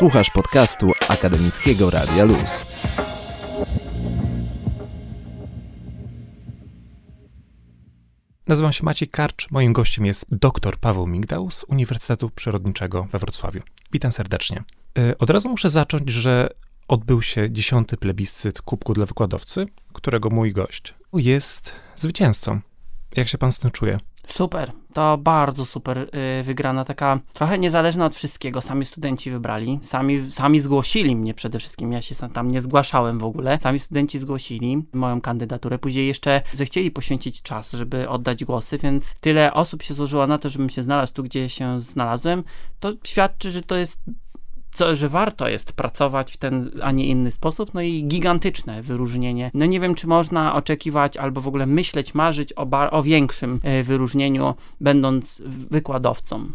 Słuchasz podcastu Akademickiego Radia Luz. Nazywam się Maciej Karcz. Moim gościem jest dr Paweł Migdał z Uniwersytetu Przyrodniczego we Wrocławiu. Witam serdecznie. E, od razu muszę zacząć, że odbył się dziesiąty plebiscyt Kubku dla Wykładowcy, którego mój gość jest zwycięzcą. Jak się pan z tym czuje? Super, to bardzo super yy, wygrana, taka trochę niezależna od wszystkiego. Sami studenci wybrali, sami, sami zgłosili mnie przede wszystkim. Ja się tam nie zgłaszałem w ogóle. Sami studenci zgłosili moją kandydaturę. Później jeszcze zechcieli poświęcić czas, żeby oddać głosy, więc tyle osób się złożyło na to, żebym się znalazł tu, gdzie się znalazłem. To świadczy, że to jest co, że warto jest pracować w ten, a nie inny sposób, no i gigantyczne wyróżnienie. No nie wiem, czy można oczekiwać albo w ogóle myśleć, marzyć o, o większym e, wyróżnieniu, będąc wykładowcą.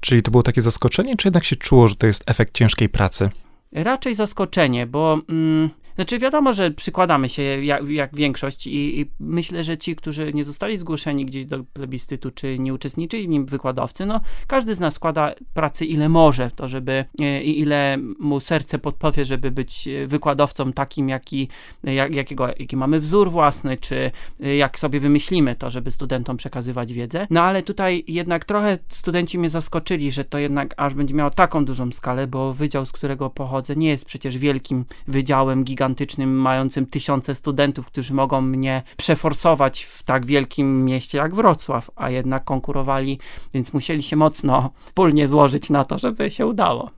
Czyli to było takie zaskoczenie, czy jednak się czuło, że to jest efekt ciężkiej pracy? Raczej zaskoczenie, bo mm, znaczy wiadomo, że przykładamy się jak, jak większość i, i, myślę, że ci, którzy nie zostali zgłoszeni gdzieś do plebiscytu, czy nie uczestniczyli w nim wykładowcy, no każdy z nas składa pracy ile może w to, żeby e, i ile mu serce podpowie, żeby być e, wykładowcą takim, jaki, jak, jakiego, jaki mamy wzór własny, czy e, jak sobie wymyślimy to, żeby studentom przekazywać wiedzę. No ale tutaj jednak trochę studenci mnie zaskoczyli, że to jednak aż będzie miało taką dużą skalę, bo wydział, z którego pochodzę, nie jest przecież wielkim wydziałem, gigantycznym, gigantycznym, mającym tysiące studentów, którzy mogą mnie przeforsować w tak wielkim mieście jak Wrocław, a jednak konkurowali, więc musieli się mocno wspólnie złożyć na to, żeby się udało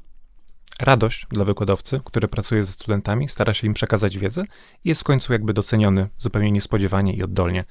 radość dla wykładowcy, który pracuje ze studentami, stara się im przekazać wiedzę i jest w końcu jakby doceniony zupełnie niespodziewanie i oddolnie.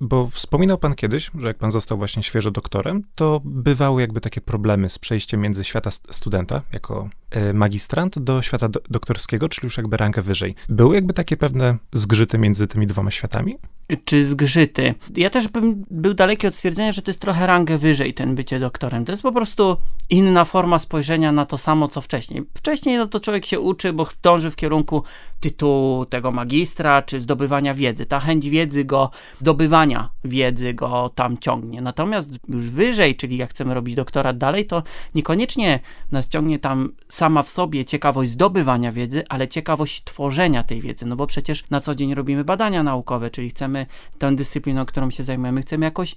Bo wspominał pan kiedyś, że jak pan został właśnie świeżo doktorem, to bywały jakby takie problemy z przejściem między świata studenta jako magistrant do świata do doktorskiego, czyli już jakby rangę wyżej. Były jakby takie pewne zgrzyty między tymi dwoma światami? czy zgrzyty. Ja też bym był daleki od stwierdzenia, że to jest trochę rangę wyżej ten bycie doktorem. To jest po prostu inna forma spojrzenia na to samo, co wcześniej. Wcześniej no to człowiek się uczy, bo dąży w kierunku tytułu tego magistra, czy zdobywania wiedzy. Ta chęć wiedzy go, zdobywania wiedzy go tam ciągnie. Natomiast już wyżej, czyli jak chcemy robić doktorat dalej, to niekoniecznie nas ciągnie tam sama w sobie ciekawość zdobywania wiedzy, ale ciekawość tworzenia tej wiedzy. No bo przecież na co dzień robimy badania naukowe, czyli chcemy tę dyscyplinę, którą się zajmujemy, chcemy jakoś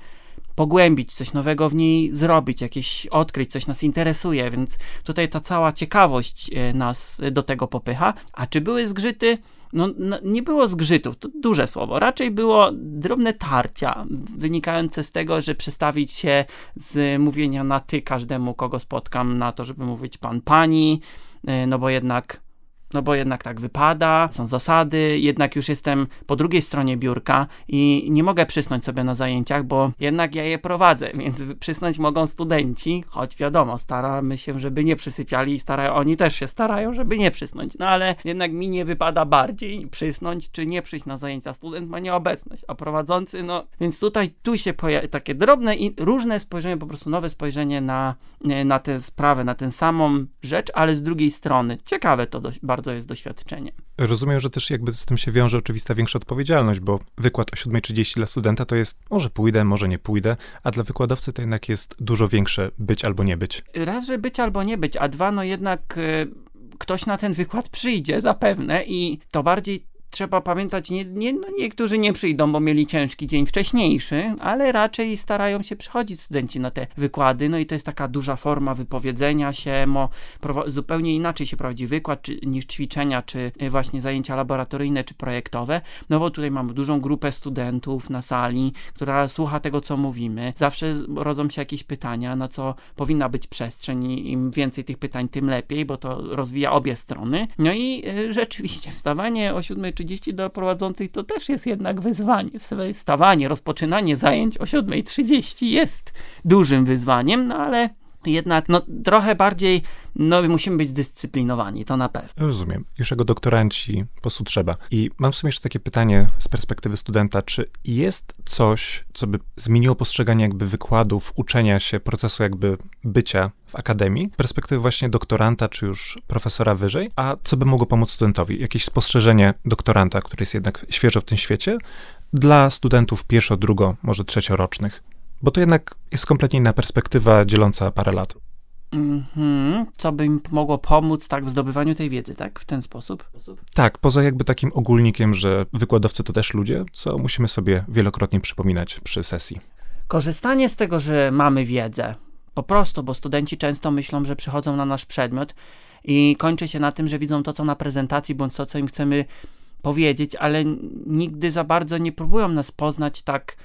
pogłębić, coś nowego w niej zrobić, jakieś odkryć, coś nas interesuje, więc tutaj ta cała ciekawość e, nas do tego popycha. A czy były zgrzyty? No, no, nie było zgrzytów, to duże słowo. Raczej było drobne tarcia, wynikające z tego, że przestawić się z mówienia na ty każdemu, kogo spotkam, na to, żeby mówić pan, pani, e, no bo jednak no bo jednak tak wypada, są zasady, jednak już jestem po drugiej stronie biurka i nie mogę przysnąć sobie na zajęciach, bo jednak ja je prowadzę, więc przysnąć mogą studenci, choć wiadomo, staramy się, żeby nie przysypiali i starają, oni też się starają, żeby nie przysnąć, no ale jednak mi nie wypada bardziej przysnąć, czy nie przyjść na zajęcia. Student ma nieobecność, a prowadzący, no, więc tutaj tu się pojawia takie drobne i różne spojrzenie, po prostu nowe spojrzenie na, na tę sprawę, na tę samą rzecz, ale z drugiej strony. Ciekawe to dość, bardzo bardzo jest doświadczenie. Rozumiem, że też jakby z tym się wiąże oczywista większa odpowiedzialność, bo wykład o 7.30 dla studenta to jest może pójdę, może nie pójdę, a dla wykładowcy to jednak jest dużo większe być albo nie być. Raz, że być albo nie być, a dwa, no jednak y, ktoś na ten wykład przyjdzie zapewne i to bardziej trzeba pamiętać, nie, nie, no niektórzy nie przyjdą, bo mieli ciężki dzień wcześniejszy, ale raczej starają się przychodzić studenci na te wykłady. No i to jest taka duża forma wypowiedzenia się, mo, zupełnie inaczej się prowadzi wykład czy, niż ćwiczenia, czy e, właśnie zajęcia laboratoryjne, czy projektowe. No bo tutaj mamy dużą grupę studentów na sali, która słucha tego, co mówimy. Zawsze rodzą się jakieś pytania, na co powinna być przestrzeń. Im więcej tych pytań, tym lepiej, bo to rozwija obie strony. No i y, rzeczywiście wstawanie o 7 czy 7.30 do prowadzących to też jest jednak wyzwanie. Stawanie, rozpoczynanie zajęć o 7.30 jest dużym wyzwaniem, no ale jednak no, trochę bardziej no, musimy być zdyscyplinowani, to na pewno. Rozumiem. Już jako doktoranci po prostu trzeba. I mam w sumie jeszcze takie pytanie z perspektywy studenta, czy jest coś, co by zmieniło postrzeganie jakby wykładów, uczenia się, procesu jakby bycia w akademii, perspektywy właśnie doktoranta, czy już profesora wyżej, a co by mogło pomóc studentowi? Jakieś spostrzeżenie doktoranta, który jest jednak świeżo w tym świecie, dla studentów pierwszo, drugo, może trzeciorocznych? Bo to jednak jest kompletnie inna perspektywa dzieląca parę lat. Mhm. Co by im mogło pomóc tak w zdobywaniu tej wiedzy, tak? W ten sposób? Tak, poza jakby takim ogólnikiem, że wykładowcy to też ludzie, co musimy sobie wielokrotnie przypominać przy sesji. Korzystanie z tego, że mamy wiedzę, po prostu, bo studenci często myślą, że przychodzą na nasz przedmiot i kończy się na tym, że widzą to, co na prezentacji, bądź to, co im chcemy powiedzieć, ale nigdy za bardzo nie próbują nas poznać tak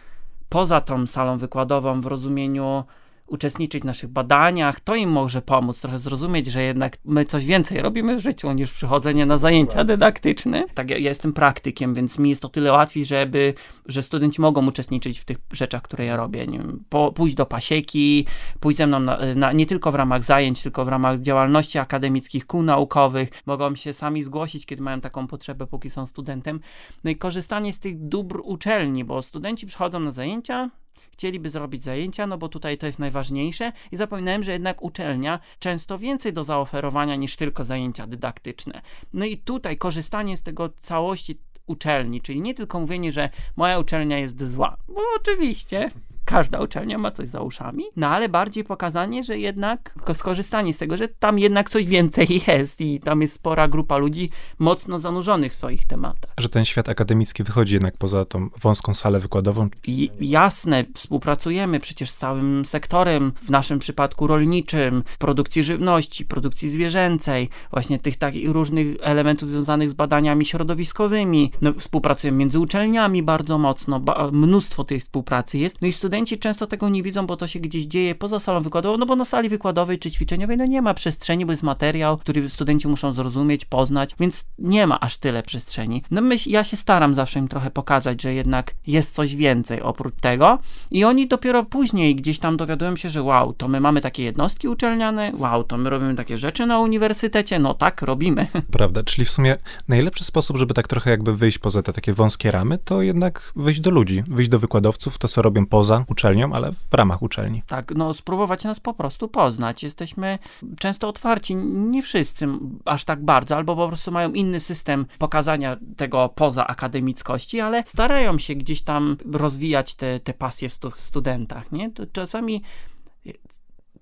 poza tą salą wykładową w rozumieniu uczestniczyć w naszych badaniach, to im może pomóc trochę zrozumieć, że jednak my coś więcej robimy w życiu niż przychodzenie na zajęcia dydaktyczne. Tak, ja, ja jestem praktykiem, więc mi jest o tyle łatwiej, żeby, że studenci mogą uczestniczyć w tych rzeczach, które ja robię. Nie wiem, po, pójść do pasieki, pójść ze mną na, na, nie tylko w ramach zajęć, tylko w ramach działalności akademickich, kół naukowych. Mogą się sami zgłosić, kiedy mają taką potrzebę, póki są studentem. No i korzystanie z tych dóbr uczelni, bo studenci przychodzą na zajęcia, chcieliby zrobić zajęcia, no bo tutaj to jest najważniejsze i zapominałem, że jednak uczelnia często więcej do zaoferowania niż tylko zajęcia dydaktyczne. No i tutaj korzystanie z tego całości uczelni, czyli nie tylko mówienie, że moja uczelnia jest zła, bo oczywiście każda uczelnia ma coś za uszami, no ale bardziej pokazanie, że jednak skorzystanie z tego, że tam jednak coś więcej jest i tam jest spora grupa ludzi mocno zanurzonych w swoich tematach. Że ten świat akademicki wychodzi jednak poza tą wąską salę wykładową. I jasne, współpracujemy przecież z całym sektorem, w naszym przypadku rolniczym, produkcji żywności, produkcji zwierzęcej, właśnie tych takich różnych elementów związanych z badaniami środowiskowymi. No, współpracujemy między uczelniami bardzo mocno, ba mnóstwo tej współpracy jest. No i studenci studenci często tego nie widzą, bo to się gdzieś dzieje poza salą wykładową, no bo na sali wykładowej czy ćwiczeniowej no nie ma przestrzeni, bo jest materiał, który studenci muszą zrozumieć, poznać, więc nie ma aż tyle przestrzeni. No myśl, ja się staram zawsze im trochę pokazać, że jednak jest coś więcej oprócz tego i oni dopiero później gdzieś tam dowiadują się, że wow, to my mamy takie jednostki uczelniane, wow, to my robimy takie rzeczy na uniwersytecie, no tak, robimy. Prawda, czyli w sumie najlepszy sposób, żeby tak trochę jakby wyjść poza te takie wąskie ramy, to jednak wyjść do ludzi, wyjść do wykładowców, to co robią poza uczelnią, ale w ramach uczelni. Tak, no spróbować nas po prostu poznać. Jesteśmy często otwarci, nie wszyscy aż tak bardzo, albo po prostu mają inny system pokazania tego poza akademickości, ale starają się gdzieś tam rozwijać te, te pasje w, stu, w studentach, nie? To czasami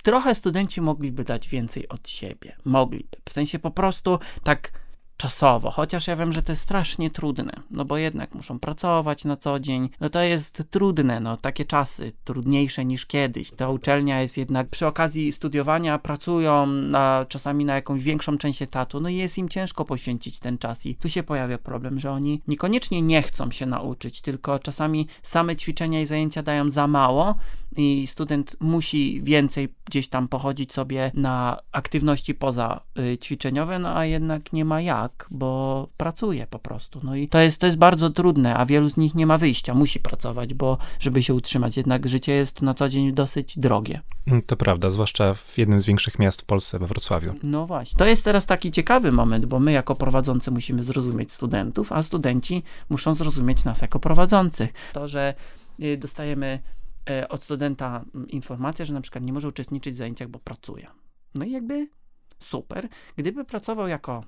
trochę studenci mogliby dać więcej od siebie. Mogliby. W sensie po prostu tak czasowo, chociaż ja wiem, że to jest strasznie trudne, no bo jednak muszą pracować na co dzień, no to jest trudne, no takie czasy, trudniejsze niż kiedyś. Ta uczelnia jest jednak przy okazji studiowania pracują na, czasami na jakąś większą część etatu, no i jest im ciężko poświęcić ten czas i tu się pojawia problem, że oni niekoniecznie nie chcą się nauczyć, tylko czasami same ćwiczenia i zajęcia dają za mało i student musi więcej gdzieś tam pochodzić sobie na aktywności poza y, ćwiczeniowe, no a jednak nie ma jak, bo pracuje po prostu. No i to jest, to jest bardzo trudne, a wielu z nich nie ma wyjścia, musi pracować, bo żeby się utrzymać, jednak życie jest na co dzień dosyć drogie. Mm, to prawda, zwłaszcza w jednym z większych miast w Polsce, we Wrocławiu. No właśnie. To jest teraz taki ciekawy moment, bo my jako prowadzący musimy zrozumieć studentów, a studenci muszą zrozumieć nas jako prowadzących. To, że y, dostajemy od studenta mm, informacja, że na przykład nie może uczestniczyć w zajęciach, bo pracuje. No i jakby super. Gdyby pracował jako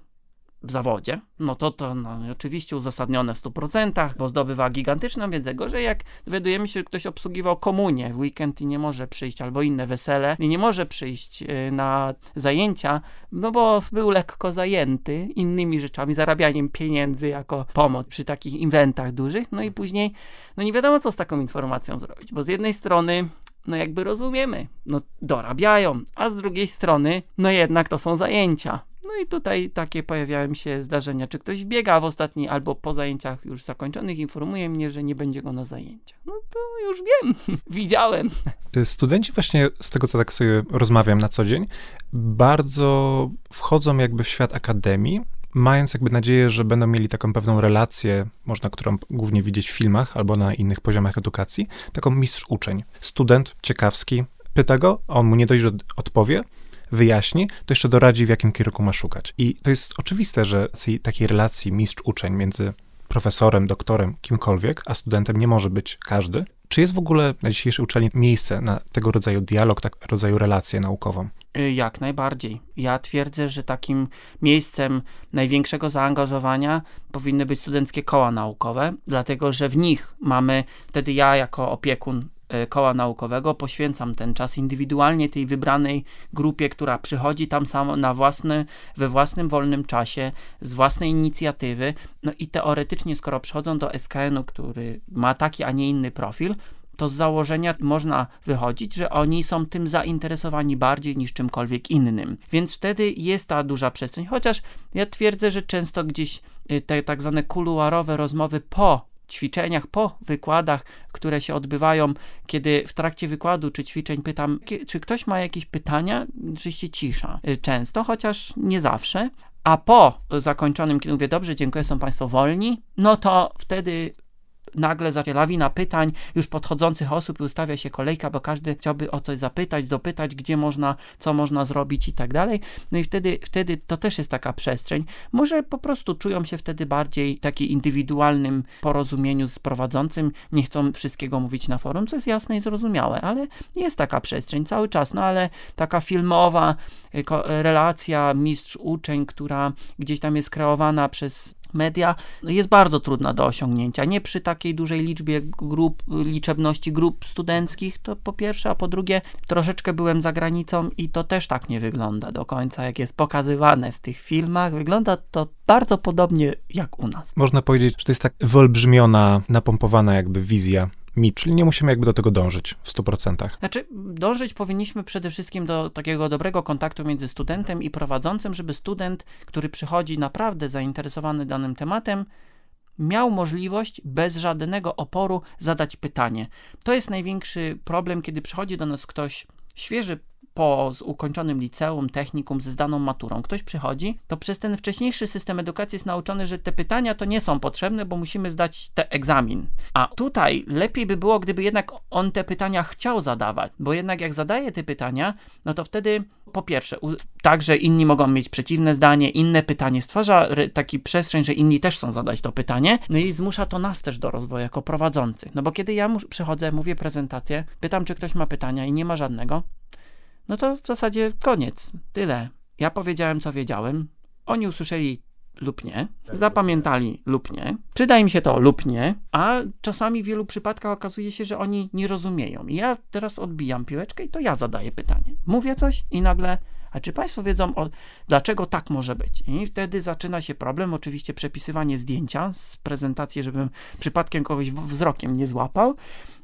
w zawodzie, no to to no, oczywiście uzasadnione w 100%, bo zdobywa gigantyczną wiedzę. Gorzej jak dowiadujemy się, że ktoś obsługiwał komunię w weekend i nie może przyjść, albo inne wesele i nie może przyjść y, na zajęcia, no bo był lekko zajęty innymi rzeczami, zarabianiem pieniędzy jako pomoc przy takich inventach dużych, no i później, no nie wiadomo co z taką informacją zrobić, bo z jednej strony no jakby rozumiemy, no dorabiają, a z drugiej strony, no jednak to są zajęcia. No i tutaj takie pojawiają się zdarzenia, czy ktoś biega w ostatni albo po zajęciach już zakończonych, informuje mnie, że nie będzie go na zajęciach. No to już wiem, widziałem. Studenci właśnie z tego, co tak sobie rozmawiam na co dzień, bardzo wchodzą jakby w świat akademii, mając jakby nadzieję, że będą mieli taką pewną relację, można którą głównie widzieć w filmach albo na innych poziomach edukacji, taką mistrz-uczeń. Student ciekawski pyta go, a on mu nie dość, że odpowie, wyjaśni, to jeszcze doradzi, w jakim kierunku ma szukać. I to jest oczywiste, że takiej relacji mistrz-uczeń między profesorem, doktorem, kimkolwiek, a studentem nie może być każdy. Czy jest w ogóle na dzisiejszej uczelni miejsce na tego rodzaju dialog, tak rodzaju relację naukową? Y, jak najbardziej. Ja twierdzę, że takim miejscem największego zaangażowania powinny być studenckie koła naukowe, dlatego że w nich mamy, wtedy ja jako opiekun koła naukowego, poświęcam ten czas indywidualnie tej wybranej grupie, która przychodzi tam samo na własny, we własnym wolnym czasie, z własnej inicjatywy. No i teoretycznie, skoro przychodzą do SKN-u, który ma taki, a nie inny profil, to z założenia można wychodzić, że oni są tym zainteresowani bardziej niż czymkolwiek innym. Więc wtedy jest ta duża przestrzeń, chociaż ja twierdzę, że często gdzieś y, te tak zwane kuluarowe rozmowy po ćwiczeniach, po wykładach, które się odbywają, kiedy w trakcie wykładu czy ćwiczeń pytam, czy ktoś ma jakieś pytania, oczywiście cisza. Y, często, chociaż nie zawsze. A po zakończonym, kiedy mówię, dobrze, dziękuję, są Państwo wolni, no to wtedy nagle zacznie lawina pytań już podchodzących osób i ustawia się kolejka, bo każdy chciałby o coś zapytać, dopytać, gdzie można, co można zrobić i tak dalej. No i wtedy, wtedy to też jest taka przestrzeń. Może po prostu czują się wtedy bardziej w takim indywidualnym porozumieniu z prowadzącym, nie chcą wszystkiego mówić na forum, co jest jasne i zrozumiałe, ale jest taka przestrzeń cały czas, no ale taka filmowa y, relacja mistrz-uczeń, która gdzieś tam jest kreowana przez media jest bardzo trudna do osiągnięcia. Nie przy takiej dużej liczbie grup, liczebności grup studenckich, to po pierwsze, a po drugie, troszeczkę byłem za granicą i to też tak nie wygląda do końca, jak jest pokazywane w tych filmach. Wygląda to bardzo podobnie jak u nas. Można powiedzieć, że to jest tak wyolbrzymiona, napompowana jakby wizja mi, czyli nie musimy jakby do tego dążyć w 100%. Znaczy, dążyć powinniśmy przede wszystkim do takiego dobrego kontaktu między studentem i prowadzącym, żeby student, który przychodzi naprawdę zainteresowany danym tematem, miał możliwość bez żadnego oporu zadać pytanie. To jest największy problem, kiedy przychodzi do nas ktoś świeży po ukończonym liceum, technikum, ze zdaną maturą, ktoś przychodzi, to przez ten wcześniejszy system edukacji jest nauczony, że te pytania to nie są potrzebne, bo musimy zdać te egzamin. A tutaj lepiej by było, gdyby jednak on te pytania chciał zadawać, bo jednak jak zadaje te pytania, no to wtedy po pierwsze, także inni mogą mieć przeciwne zdanie, inne pytanie stwarza taki przestrzeń, że inni też chcą zadać to pytanie, no i zmusza to nas też do rozwoju jako prowadzących. No bo kiedy ja przychodzę, mówię prezentację, pytam, czy ktoś ma pytania i nie ma żadnego, no to w zasadzie koniec. Tyle. Ja powiedziałem, co wiedziałem. Oni usłyszeli lub nie, zapamiętali lub nie, przyda im się to lub nie, a czasami w wielu przypadkach okazuje się, że oni nie rozumieją. I ja teraz odbijam piłeczkę i to ja zadaję pytanie. Mówię coś i nagle a czy Państwo wiedzą, o, dlaczego tak może być? I wtedy zaczyna się problem, oczywiście przepisywanie zdjęcia z prezentacji, żebym przypadkiem kogoś wzrokiem nie złapał,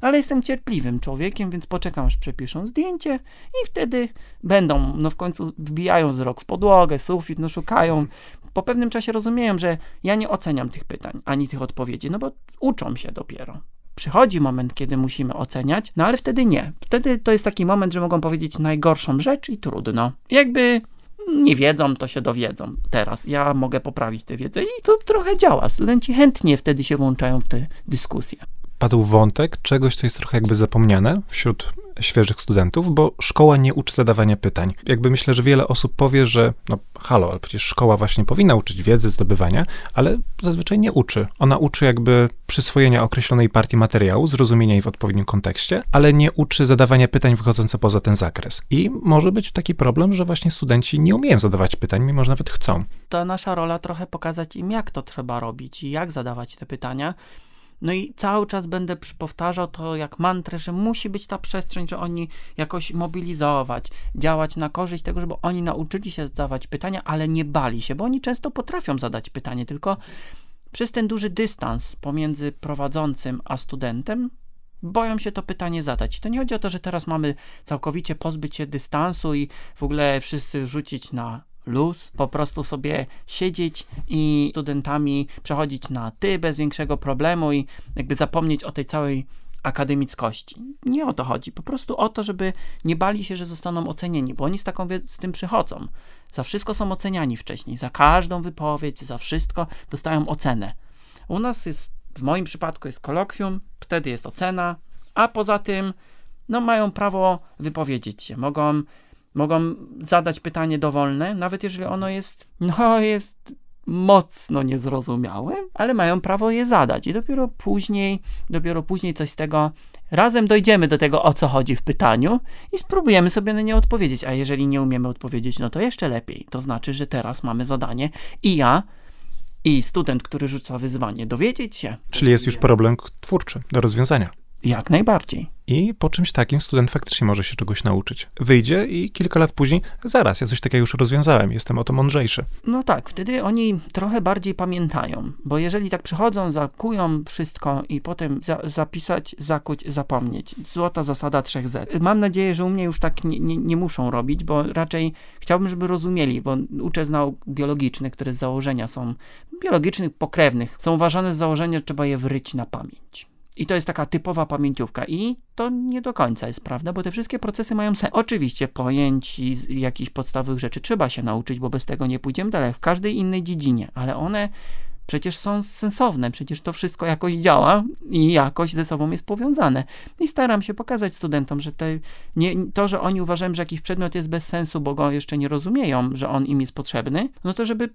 ale jestem cierpliwym człowiekiem, więc poczekam, aż przepiszą zdjęcie i wtedy będą, no w końcu wbijają wzrok w podłogę, sufit, no szukają. Po pewnym czasie rozumieją, że ja nie oceniam tych pytań, ani tych odpowiedzi, no bo uczą się dopiero przychodzi moment, kiedy musimy oceniać, no ale wtedy nie. Wtedy to jest taki moment, że mogą powiedzieć najgorszą rzecz i trudno. Jakby nie wiedzą, to się dowiedzą teraz. Ja mogę poprawić tę wiedzę i to trochę działa. Studenci chętnie wtedy się włączają w te dyskusje padł wątek czegoś, co jest trochę jakby zapomniane wśród świeżych studentów, bo szkoła nie uczy zadawania pytań. Jakby myślę, że wiele osób powie, że no halo, ale przecież szkoła właśnie powinna uczyć wiedzy, zdobywania, ale zazwyczaj nie uczy. Ona uczy jakby przyswojenia określonej partii materiału, zrozumienia jej w odpowiednim kontekście, ale nie uczy zadawania pytań wychodzących poza ten zakres. I może być taki problem, że właśnie studenci nie umieją zadawać pytań, mimo że nawet chcą. To nasza rola trochę pokazać im, jak to trzeba robić i jak zadawać te pytania. No i cały czas będę powtarzał to jak mantrę, że musi być ta przestrzeń, że oni jakoś mobilizować, działać na korzyść tego, żeby oni nauczyli się zadawać pytania, ale nie bali się, bo oni często potrafią zadać pytanie, tylko przez ten duży dystans pomiędzy prowadzącym a studentem boją się to pytanie zadać. I to nie chodzi o to, że teraz mamy całkowicie pozbyć się dystansu i w ogóle wszyscy rzucić na luz, po prostu sobie siedzieć i studentami przechodzić na ty bez większego problemu i jakby zapomnieć o tej całej akademickości. Nie o to chodzi, po prostu o to, żeby nie bali się, że zostaną ocenieni, bo oni z taką z tym przychodzą. Za wszystko są oceniani wcześniej, za każdą wypowiedź, za wszystko dostają ocenę. U nas jest, w moim przypadku jest kolokwium, wtedy jest ocena, a poza tym no mają prawo wypowiedzieć się, mogą Mogą zadać pytanie dowolne, nawet jeżeli ono jest, no jest mocno niezrozumiałe, ale mają prawo je zadać i dopiero później, dopiero później coś z tego, razem dojdziemy do tego, o co chodzi w pytaniu i spróbujemy sobie na nie odpowiedzieć, a jeżeli nie umiemy odpowiedzieć, no to jeszcze lepiej. To znaczy, że teraz mamy zadanie i ja, i student, który rzuca wyzwanie, dowiedzieć się. Czyli jest już problem twórczy do rozwiązania Jak najbardziej. I po czymś takim student faktycznie może się czegoś nauczyć. Wyjdzie i kilka lat później, zaraz, ja coś takiego już rozwiązałem, jestem o to mądrzejszy. No tak, wtedy oni trochę bardziej pamiętają, bo jeżeli tak przychodzą, zakują wszystko i potem za, zapisać, zakuć, zapomnieć. Złota zasada 3Z. Mam nadzieję, że u mnie już tak nie, nie, nie muszą robić, bo raczej chciałbym, żeby rozumieli, bo uczę z nauk biologicznych, które z założenia są biologicznych, pokrewnych, są uważane z założenia, że trzeba je wryć na pamięć. I to jest taka typowa pamięciówka. I to nie do końca jest prawda, bo te wszystkie procesy mają sens. Oczywiście pojęć i jakichś podstawowych rzeczy trzeba się nauczyć, bo bez tego nie pójdziemy dalej w każdej innej dziedzinie, ale one przecież są sensowne, przecież to wszystko jakoś działa i jakoś ze sobą jest powiązane. I staram się pokazać studentom, że te, nie, to, że oni uważają, że jakiś przedmiot jest bez sensu, bo go jeszcze nie rozumieją, że on im jest potrzebny, no to żeby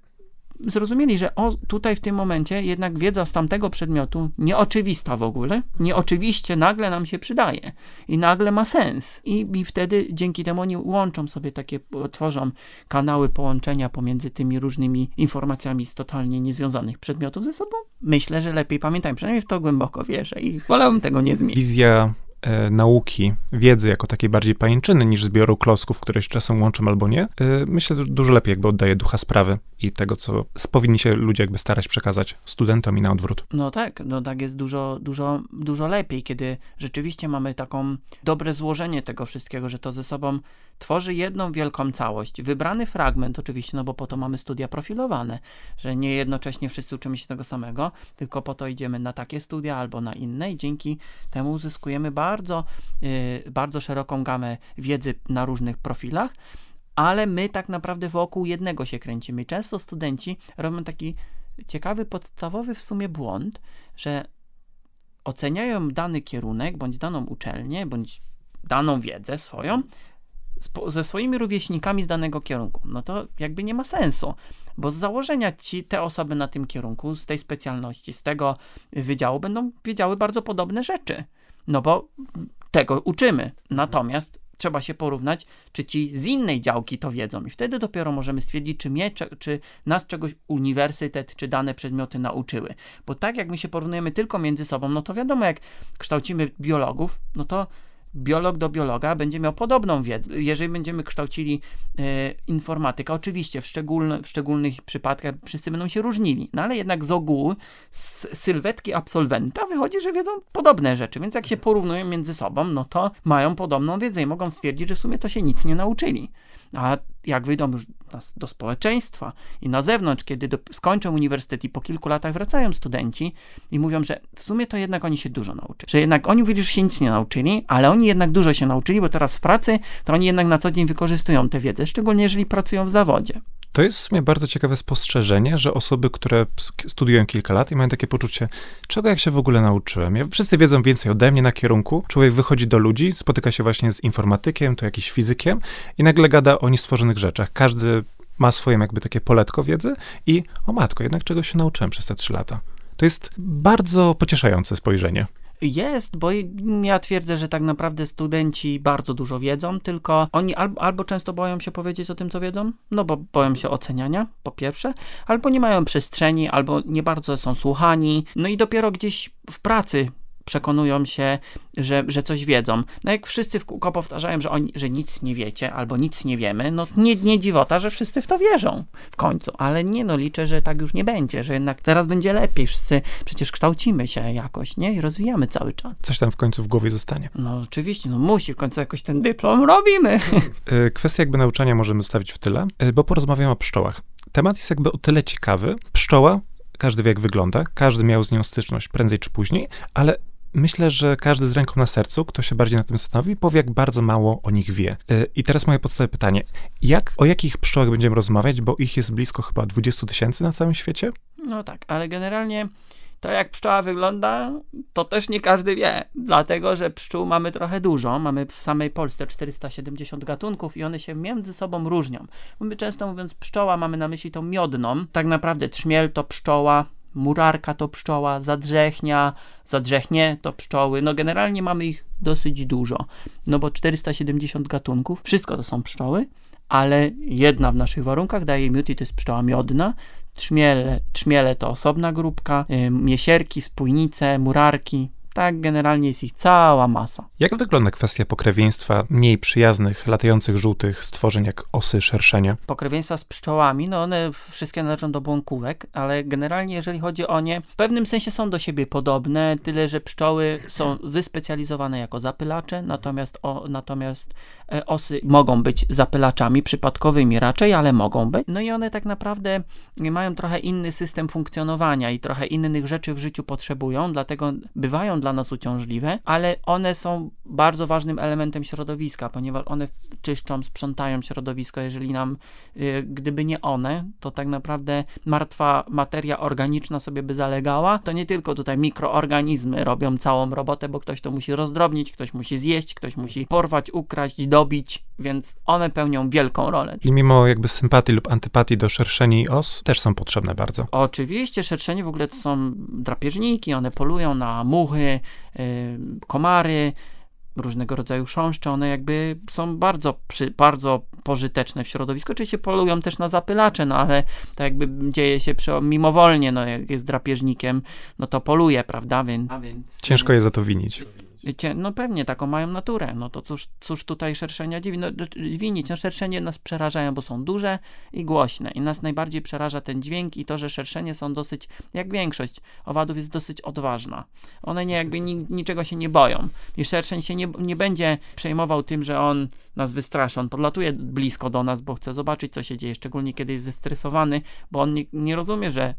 zrozumieli, że o, tutaj w tym momencie jednak wiedza z tamtego przedmiotu, nieoczywista w ogóle, nieoczywiście nagle nam się przydaje i nagle ma sens. I, I wtedy dzięki temu oni łączą sobie takie, tworzą kanały połączenia pomiędzy tymi różnymi informacjami z totalnie niezwiązanych przedmiotów ze sobą. Myślę, że lepiej pamiętają, przynajmniej w to głęboko wierzę i wolałbym tego nie zmienić. Wizja e, nauki, wiedzy jako takiej bardziej pajęczyny niż zbioru klocków, które się czasem łączą albo nie, e, myślę, że dużo lepiej jakby oddaje ducha sprawy i tego, co powinni się ludzie jakby starać przekazać studentom i na odwrót. No tak, no tak jest dużo, dużo, dużo lepiej, kiedy rzeczywiście mamy taką dobre złożenie tego wszystkiego, że to ze sobą tworzy jedną wielką całość. Wybrany fragment oczywiście, no bo po to mamy studia profilowane, że nie jednocześnie wszyscy uczymy się tego samego, tylko po to idziemy na takie studia albo na inne i dzięki temu uzyskujemy bardzo, yy, bardzo szeroką gamę wiedzy na różnych profilach, ale my tak naprawdę wokół jednego się kręcimy. Często studenci robią taki ciekawy, podstawowy w sumie błąd, że oceniają dany kierunek, bądź daną uczelnię, bądź daną wiedzę swoją ze swoimi rówieśnikami z danego kierunku. No to jakby nie ma sensu, bo z założenia ci te osoby na tym kierunku, z tej specjalności, z tego wydziału będą wiedziały bardzo podobne rzeczy. No bo tego uczymy. Natomiast trzeba się porównać, czy ci z innej działki to wiedzą i wtedy dopiero możemy stwierdzić, czy, mnie, czy, nas czegoś uniwersytet, czy dane przedmioty nauczyły. Bo tak jak my się porównujemy tylko między sobą, no to wiadomo, jak kształcimy biologów, no to biolog do biologa będzie miał podobną wiedzę. Jeżeli będziemy kształcili e, informatyka, oczywiście w, szczególny, w szczególnych przypadkach wszyscy będą się różnili, no ale jednak z ogółu, z sylwetki absolwenta wychodzi, że wiedzą podobne rzeczy, więc jak się porównują między sobą, no to mają podobną wiedzę i mogą stwierdzić, że w sumie to się nic nie nauczyli. A jak wyjdą już do społeczeństwa i na zewnątrz, kiedy do, skończą uniwersytet i po kilku latach wracają studenci i mówią, że w sumie to jednak oni się dużo nauczyli. Że jednak oni mówili, że się nic nie nauczyli, ale oni jednak dużo się nauczyli, bo teraz w pracy to oni jednak na co dzień wykorzystują tę wiedzę, szczególnie jeżeli pracują w zawodzie. To jest w sumie bardzo ciekawe spostrzeżenie, że osoby, które studiują kilka lat i mają takie poczucie, czego jak się w ogóle nauczyłem. Ja, wszyscy wiedzą więcej ode mnie na kierunku. Człowiek wychodzi do ludzi, spotyka się właśnie z informatykiem, to jakiś fizykiem i nagle gada o niestworzonych rzeczach. Każdy ma swoje jakby takie poletko wiedzy i o matko, jednak czegoś się nauczyłem przez te trzy lata. To jest bardzo pocieszające spojrzenie. Jest, bo ja twierdzę, że tak naprawdę studenci bardzo dużo wiedzą, tylko oni albo, albo często boją się powiedzieć o tym, co wiedzą, no bo boją się oceniania, po pierwsze, albo nie mają przestrzeni, albo nie bardzo są słuchani, no i dopiero gdzieś w pracy przekonują się, że, że coś wiedzą. No jak wszyscy w kółko powtarzają, że, oni, że nic nie wiecie albo nic nie wiemy, no nie, nie dziwota, że wszyscy w to wierzą w końcu. Ale nie, no liczę, że tak już nie będzie, że jednak teraz będzie lepiej. Wszyscy przecież kształcimy się jakoś, nie? I rozwijamy cały czas. Coś tam w końcu w głowie zostanie. No oczywiście, no musi w końcu jakoś ten dyplom robimy. E, kwestię jakby nauczania możemy zostawić w tyle, e, bo porozmawiamy o pszczołach. Temat jest jakby o tyle ciekawy. Pszczoła każdy wie jak wygląda, każdy miał z nią styczność prędzej czy później, ale Myślę, że każdy z ręką na sercu, kto się bardziej na tym zastanowi, powie, jak bardzo mało o nich wie. Y, I teraz moje podstawowe pytanie. Jak, o jakich pszczołach będziemy rozmawiać, bo ich jest blisko chyba 20 tysięcy na całym świecie? No tak, ale generalnie to jak pszczoła wygląda, to też nie każdy wie, dlatego że pszczół mamy trochę dużo. Mamy w samej Polsce 470 gatunków i one się między sobą różnią. My często mówiąc pszczoła mamy na myśli tą miodną. Tak naprawdę trzmiel to pszczoła, murarka to pszczoła, zadrzechnia, zadrzechnie to pszczoły. No generalnie mamy ich dosyć dużo, no bo 470 gatunków, wszystko to są pszczoły, ale jedna w naszych warunkach daje miód i to jest pszczoła miodna. Trzmiele, trzmiele to osobna grupka, yy, miesierki, spójnice, murarki, Tak, generalnie jest ich cała masa. Jak wygląda kwestia pokrewieństwa mniej przyjaznych, latających żółtych stworzeń jak osy, szerszenie? Pokrewieństwa z pszczołami, no one wszystkie należą do błąkówek, ale generalnie jeżeli chodzi o nie, w pewnym sensie są do siebie podobne, tyle że pszczoły są wyspecjalizowane jako zapylacze, natomiast, o, natomiast e, osy mogą być zapylaczami, przypadkowymi raczej, ale mogą być. No i one tak naprawdę mają trochę inny system funkcjonowania i trochę innych rzeczy w życiu potrzebują, dlatego bywają dla nas uciążliwe, ale one są bardzo ważnym elementem środowiska, ponieważ one czyszczą, sprzątają środowisko. Jeżeli nam, y, gdyby nie one, to tak naprawdę martwa materia organiczna sobie by zalegała. To nie tylko tutaj mikroorganizmy robią całą robotę, bo ktoś to musi rozdrobnić, ktoś musi zjeść, ktoś musi porwać, ukraść, dobić, więc one pełnią wielką rolę. I mimo jakby sympatii lub antypatii do szerszeni os, też są potrzebne bardzo. Oczywiście, szerszenie w ogóle to są drapieżniki, one polują na muchy, yy, komary, różnego rodzaju chrząszcze, one jakby są bardzo, przy, bardzo pożyteczne w środowisku. Oczywiście polują też na zapylacze, no ale to jakby dzieje się przy, mimowolnie, no jak jest drapieżnikiem, no to poluje, prawda, więc... więc Ciężko je za to winić. Wiecie, no pewnie taką mają naturę. No to cóż, cóż tutaj szerszenia dziwi, no, winić? No szerszenie nas przerażają, bo są duże i głośne. I nas najbardziej przeraża ten dźwięk i to, że szerszenie są dosyć, jak większość owadów jest dosyć odważna. One nie jakby ni, niczego się nie boją. I szerszeń się nie, nie będzie przejmował tym, że on nas wystraszy. On podlatuje blisko do nas, bo chce zobaczyć, co się dzieje, szczególnie kiedy jest zestresowany, bo on nie, nie rozumie, że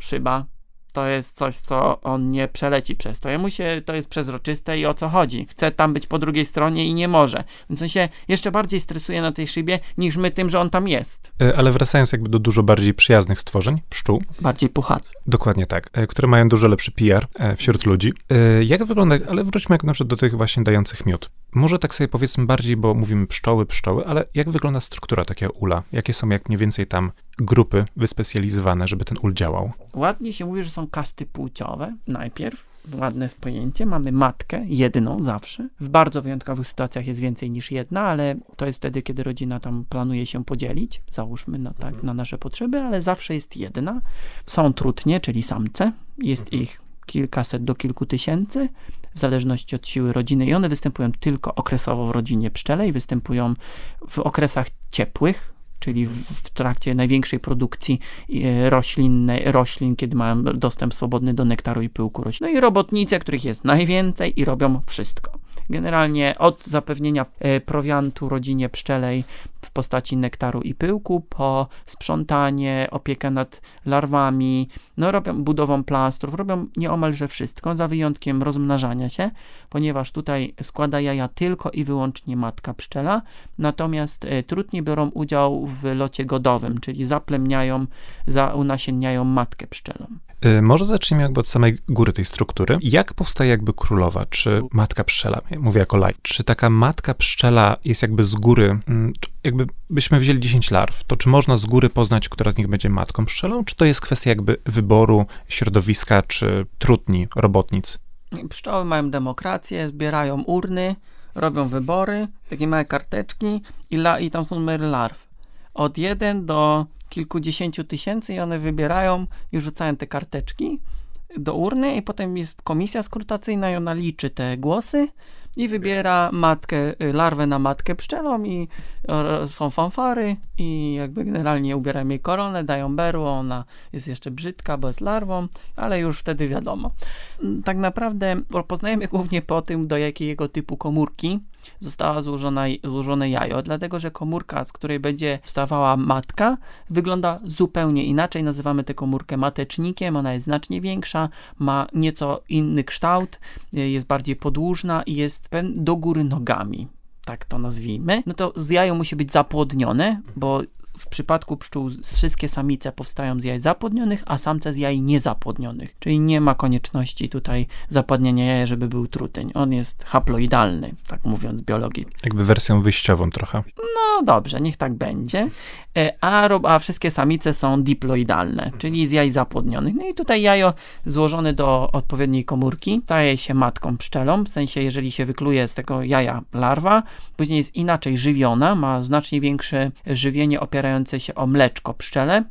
szyba to jest coś, co on nie przeleci przez to. Jemu się to jest przezroczyste i o co chodzi. Chce tam być po drugiej stronie i nie może. Więc on się jeszcze bardziej stresuje na tej szybie niż my tym, że on tam jest. E, ale wracając jakby do dużo bardziej przyjaznych stworzeń, pszczół. Bardziej puchate. Dokładnie tak, e, które mają dużo lepszy PR e, wśród ludzi. Jak wygląda, ale wróćmy jak na przykład do tych właśnie dających miód. Może tak sobie powiedzmy bardziej, bo mówimy pszczoły, pszczoły, ale jak wygląda struktura takiego ula? Jakie są jak mniej więcej tam grupy wyspecjalizowane, żeby ten ul działał? Ładnie się mówi, że są kasty płciowe najpierw. Ładne pojęcie. Mamy matkę, jedną zawsze. W bardzo wyjątkowych sytuacjach jest więcej niż jedna, ale to jest wtedy, kiedy rodzina tam planuje się podzielić, załóżmy na, tak, mhm. na nasze potrzeby, ale zawsze jest jedna. Są trutnie, czyli samce. Jest mhm. ich kilkaset do kilku tysięcy w zależności od siły rodziny i one występują tylko okresowo w rodzinie pszczelej, występują w okresach ciepłych, czyli w, trakcie największej produkcji e, roślinnej, roślin, kiedy mają dostęp swobodny do nektaru i pyłku roślin. No i robotnice, których jest najwięcej i robią wszystko. Generalnie od zapewnienia e, prowiantu rodzinie pszczelej w postaci nektaru i pyłku, po sprzątanie, opiekę nad larwami, no robią budową plastrów, robią nieomalże wszystko, za wyjątkiem rozmnażania się, ponieważ tutaj składa jaja tylko i wyłącznie matka pszczela, natomiast e, trudnie biorą udział w locie godowym, czyli zaplemniają, zaunasienniają matkę pszczelą. Y, może zacznijmy jakby od samej góry tej struktury. Jak powstaje jakby królowa, czy matka pszczela? Mówię jako laj. Czy taka matka pszczela jest jakby z góry, mm, jakby byśmy wzięli 10 larw, to czy można z góry poznać, która z nich będzie matką pszczelą, czy to jest kwestia jakby wyboru środowiska, czy trutni, robotnic? Pszczoły mają demokrację, zbierają urny, robią wybory, takie małe karteczki i, la, i tam są numery larw. Od 1 do kilkudziesięciu tysięcy i one wybierają i rzucają te karteczki do urny i potem jest komisja skrutacyjna i ona liczy te głosy i wybiera matkę, y, larwę na matkę pszczelą i są fanfary i jakby generalnie ubierają jej koronę, dają berło, ona jest jeszcze brzydka, bo jest larwą, ale już wtedy wiadomo. Tak naprawdę poznajemy głównie po tym, do jakiego typu komórki została złożona, złożone jajo, dlatego że komórka, z której będzie wstawała matka, wygląda zupełnie inaczej. Nazywamy tę komórkę matecznikiem, ona jest znacznie większa, ma nieco inny kształt, jest bardziej podłużna i jest do góry nogami tak to nazwijmy, no to z jajo musi być zapłodnione, bo w przypadku pszczół wszystkie samice powstają z jaj zapłodnionych, a samce z jaj niezapłodnionych. Czyli nie ma konieczności tutaj zapładniania jaja, żeby był truteń. On jest haploidalny, tak mówiąc biologii. Jakby wersją wyjściową trochę. No dobrze, niech tak będzie. E, a, a wszystkie samice są diploidalne, czyli z jaj zapłodnionych. No i tutaj jajo złożone do odpowiedniej komórki staje się matką pszczelą, w sensie jeżeli się wykluje z tego jaja larwa, później jest inaczej żywiona, ma znacznie większe żywienie opierające się o mleczko pszczele,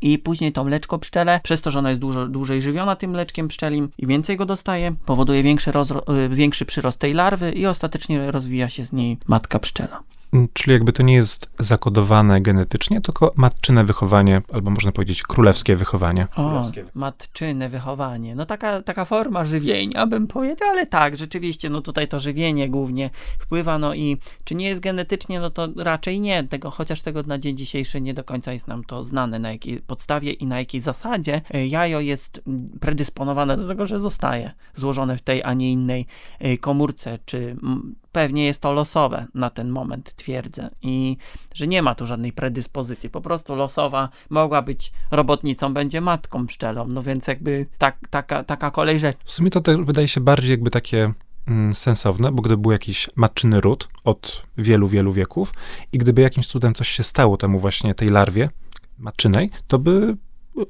i później to mleczko pszczele, przez to, że ona jest dużo dłużej żywiona tym mleczkiem pszczelim i więcej go dostaje, powoduje większy, y, większy przyrost tej larwy i ostatecznie rozwija się z niej matka pszczela. Mm, Czyli jakby to nie jest zakodowane genetycznie, tylko matczyne wychowanie, albo można powiedzieć królewskie wychowanie. O, matczyne wychowanie. No taka, taka forma żywienia, bym powiedział, ale tak, rzeczywiście, no tutaj to żywienie głównie wpływa, no i czy nie jest genetycznie, no to raczej nie, tego, chociaż tego na dzień dzisiejszy nie do końca jest nam to znane, na jakiej podstawie i na jakiej zasadzie e, jajo jest mm, predysponowane do tego, że zostaje złożone w tej, a nie innej e, komórce, czy mm, pewnie jest to losowe na ten moment, twierdzę. I że nie ma tu żadnej predyspozycji, po prostu losowa mogła być robotnicą, będzie matką pszczelą, no więc jakby tak, taka, taka kolej rzeczy. W sumie to wydaje się bardziej jakby takie mm, sensowne, bo gdyby był jakiś matczyny ród od wielu, wielu wieków i gdyby jakimś cudem coś się stało temu właśnie tej larwie matczynej, to by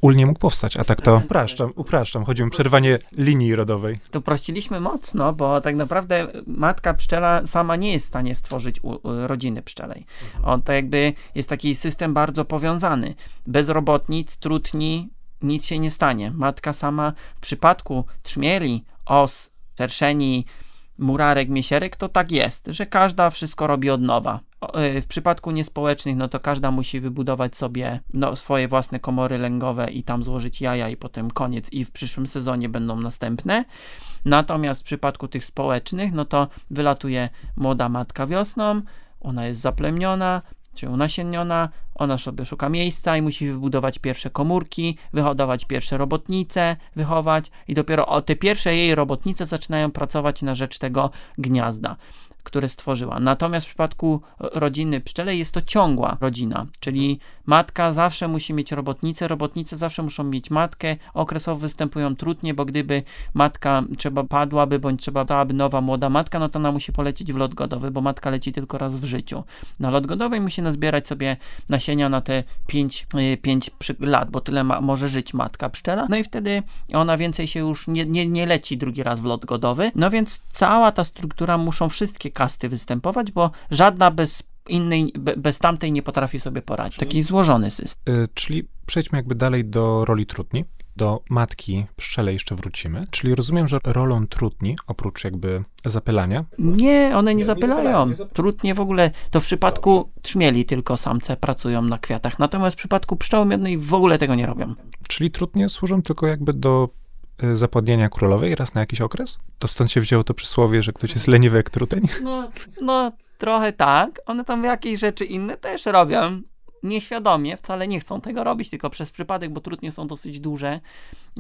ul nie mógł powstać, a tak to upraszczam, upraszczam, chodzi o przerwanie linii rodowej. To prościliśmy mocno, bo tak naprawdę matka pszczela sama nie jest w stanie stworzyć u, u, rodziny pszczelej. On to jakby jest taki system bardzo powiązany. Bez robotnic, trutni, nic się nie stanie. Matka sama w przypadku trzmieli, os, szerszeni, murarek, miesierek, to tak jest, że każda wszystko robi od nowa. Y, W przypadku niespołecznych, no to każda musi wybudować sobie no, swoje własne komory lęgowe i tam złożyć jaja i potem koniec i w przyszłym sezonie będą następne. Natomiast w przypadku tych społecznych, no to wylatuje młoda matka wiosną, ona jest zaplemiona, czy unasienniona, ona sobie szuka miejsca i musi wybudować pierwsze komórki, wyhodować pierwsze robotnice, wychować i dopiero te pierwsze jej robotnice zaczynają pracować na rzecz tego gniazda, które stworzyła. Natomiast w przypadku rodziny pszczelej jest to ciągła rodzina, czyli matka zawsze musi mieć robotnicę, robotnice zawsze muszą mieć matkę, okresowo występują trudnie, bo gdyby matka trzeba padłaby, bądź trzeba dałaby nowa młoda matka, no to ona musi polecieć w lot godowy, bo matka leci tylko raz w życiu. Na lot godowej musi nazbierać sobie nasienia na te 5, 5 lat, bo tyle ma, może żyć matka pszczela, no i wtedy ona więcej się już nie, nie, nie leci drugi raz w lot godowy, no więc cała ta struktura muszą wszystkie kasty występować, bo żadna bez innej, be- bez tamtej nie potrafi sobie poradzić. Taki złożony system. Y, czyli przejdźmy jakby dalej do roli trutni. Do matki pszczele jeszcze wrócimy. Czyli rozumiem, że rolą trutni, oprócz jakby zapylania, Nie, one nie nie zapylają. zapylają, nie zapylają. Trudnie w ogóle, to w przypadku trzmieli tylko samce pracują na kwiatach, natomiast w przypadku pszczoły miodnej w ogóle tego nie robią. czyli trutnie służą tylko jakby do y, zapładnienia królowej raz na jakiś okres? To stąd się wzięło to przysłowie, że ktoś jest leniwy jak truteń? No, no trochę tak. One tam jakieś rzeczy inne też robią. Nieświadomie, wcale nie chcą tego robić, tylko przez przypadek, bo trudnie są dosyć duże,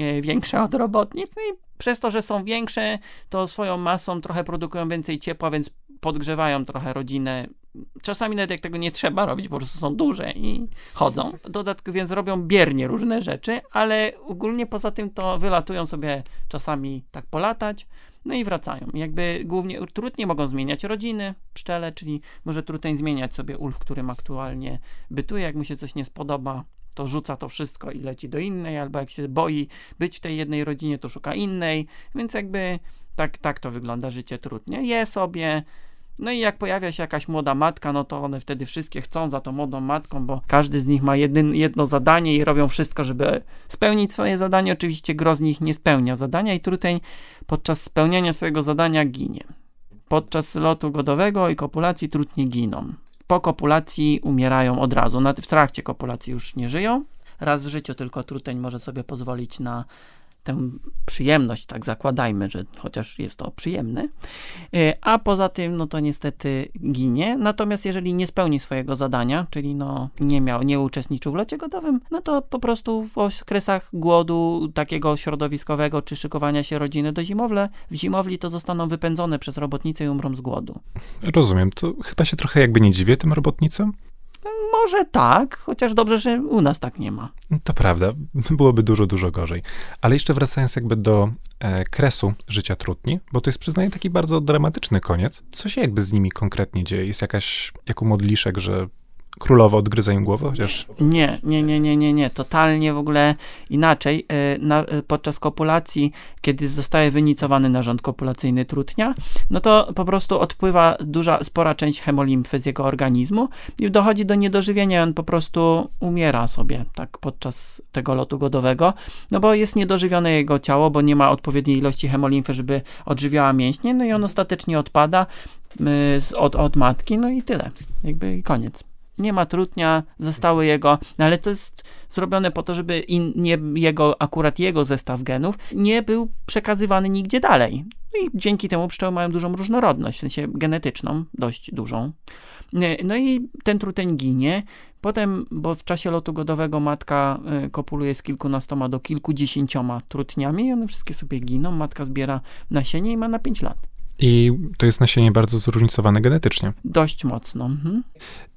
e, większe od robotnic. No i przez to, że są większe, to swoją masą trochę produkują więcej ciepła, więc podgrzewają trochę rodzinę. Czasami nawet jak tego nie trzeba robić, po prostu są duże i chodzą. Dodatkowo więc robią biernie różne rzeczy, ale ogólnie poza tym to wylatują sobie czasami tak polatać, no i wracają. Jakby głównie trudnie mogą zmieniać rodziny, pszczele, czyli może trudniej zmieniać sobie ul, w którym aktualnie bytuje. Jak mu się coś nie spodoba, to rzuca to wszystko i leci do innej, albo jak się boi być w tej jednej rodzinie, to szuka innej. Więc jakby tak, tak to wygląda życie trudnie. Je sobie. No i jak pojawia się jakaś młoda matka, no to one wtedy wszystkie chcą za tą młodą matką, bo każdy z nich ma jedyn, jedno zadanie i robią wszystko, żeby spełnić swoje zadanie. Oczywiście gro z nich nie spełnia zadania i truteń podczas spełniania swojego zadania ginie. Podczas lotu godowego i kopulacji trutnie giną. Po kopulacji umierają od razu. W trakcie kopulacji już nie żyją. Raz w życiu tylko truteń może sobie pozwolić na tę przyjemność, tak zakładajmy, że chociaż jest to przyjemne, E, a poza tym, no to niestety ginie. Natomiast jeżeli nie spełni swojego zadania, czyli no nie miał, nie uczestniczył w locie godowym, no to po prostu w okresach głodu takiego środowiskowego, czy szykowania się rodziny do zimowle, w zimowli to zostaną wypędzone przez robotnicę i umrą z głodu. Rozumiem, to chyba się trochę jakby nie dziwię tym robotnicom. Może tak, chociaż dobrze, że u nas tak nie ma. To prawda, byłoby dużo, dużo gorzej. Ale jeszcze wracając jakby do e, kresu życia trutni, bo to jest przyznaję taki bardzo dramatyczny koniec. Co się jakby z nimi konkretnie dzieje? Jest jakaś, jako modliszek, że królowo odgryza im głowę, chociaż... Nie, nie, nie, nie, nie, nie. Totalnie w ogóle inaczej. E, na, e, podczas kopulacji, kiedy zostaje wynicowany narząd kopulacyjny trutnia, no to po prostu odpływa duża, spora część hemolimfy z jego organizmu i dochodzi do niedożywienia on po prostu umiera sobie tak podczas tego lotu godowego, no bo jest niedożywione jego ciało, bo nie ma odpowiedniej ilości hemolimfy, żeby odżywiała mięśnie, no i on ostatecznie odpada y, od, od matki, no i tyle. Jakby koniec nie ma trutnia, zostały jego, no ale to jest zrobione po to, żeby in, nie jego, akurat jego zestaw genów nie był przekazywany nigdzie dalej. No i dzięki temu pszczoły mają dużą różnorodność, w sensie genetyczną, dość dużą. No i ten truteń ginie. Potem, bo w czasie lotu godowego matka y, kopuluje z kilkunastoma do kilkudziesięcioma trutniami i one wszystkie sobie giną. Matka zbiera nasienie i ma na 5 lat. I to jest nasienie bardzo zróżnicowane genetycznie. Dość mocno. Mhm.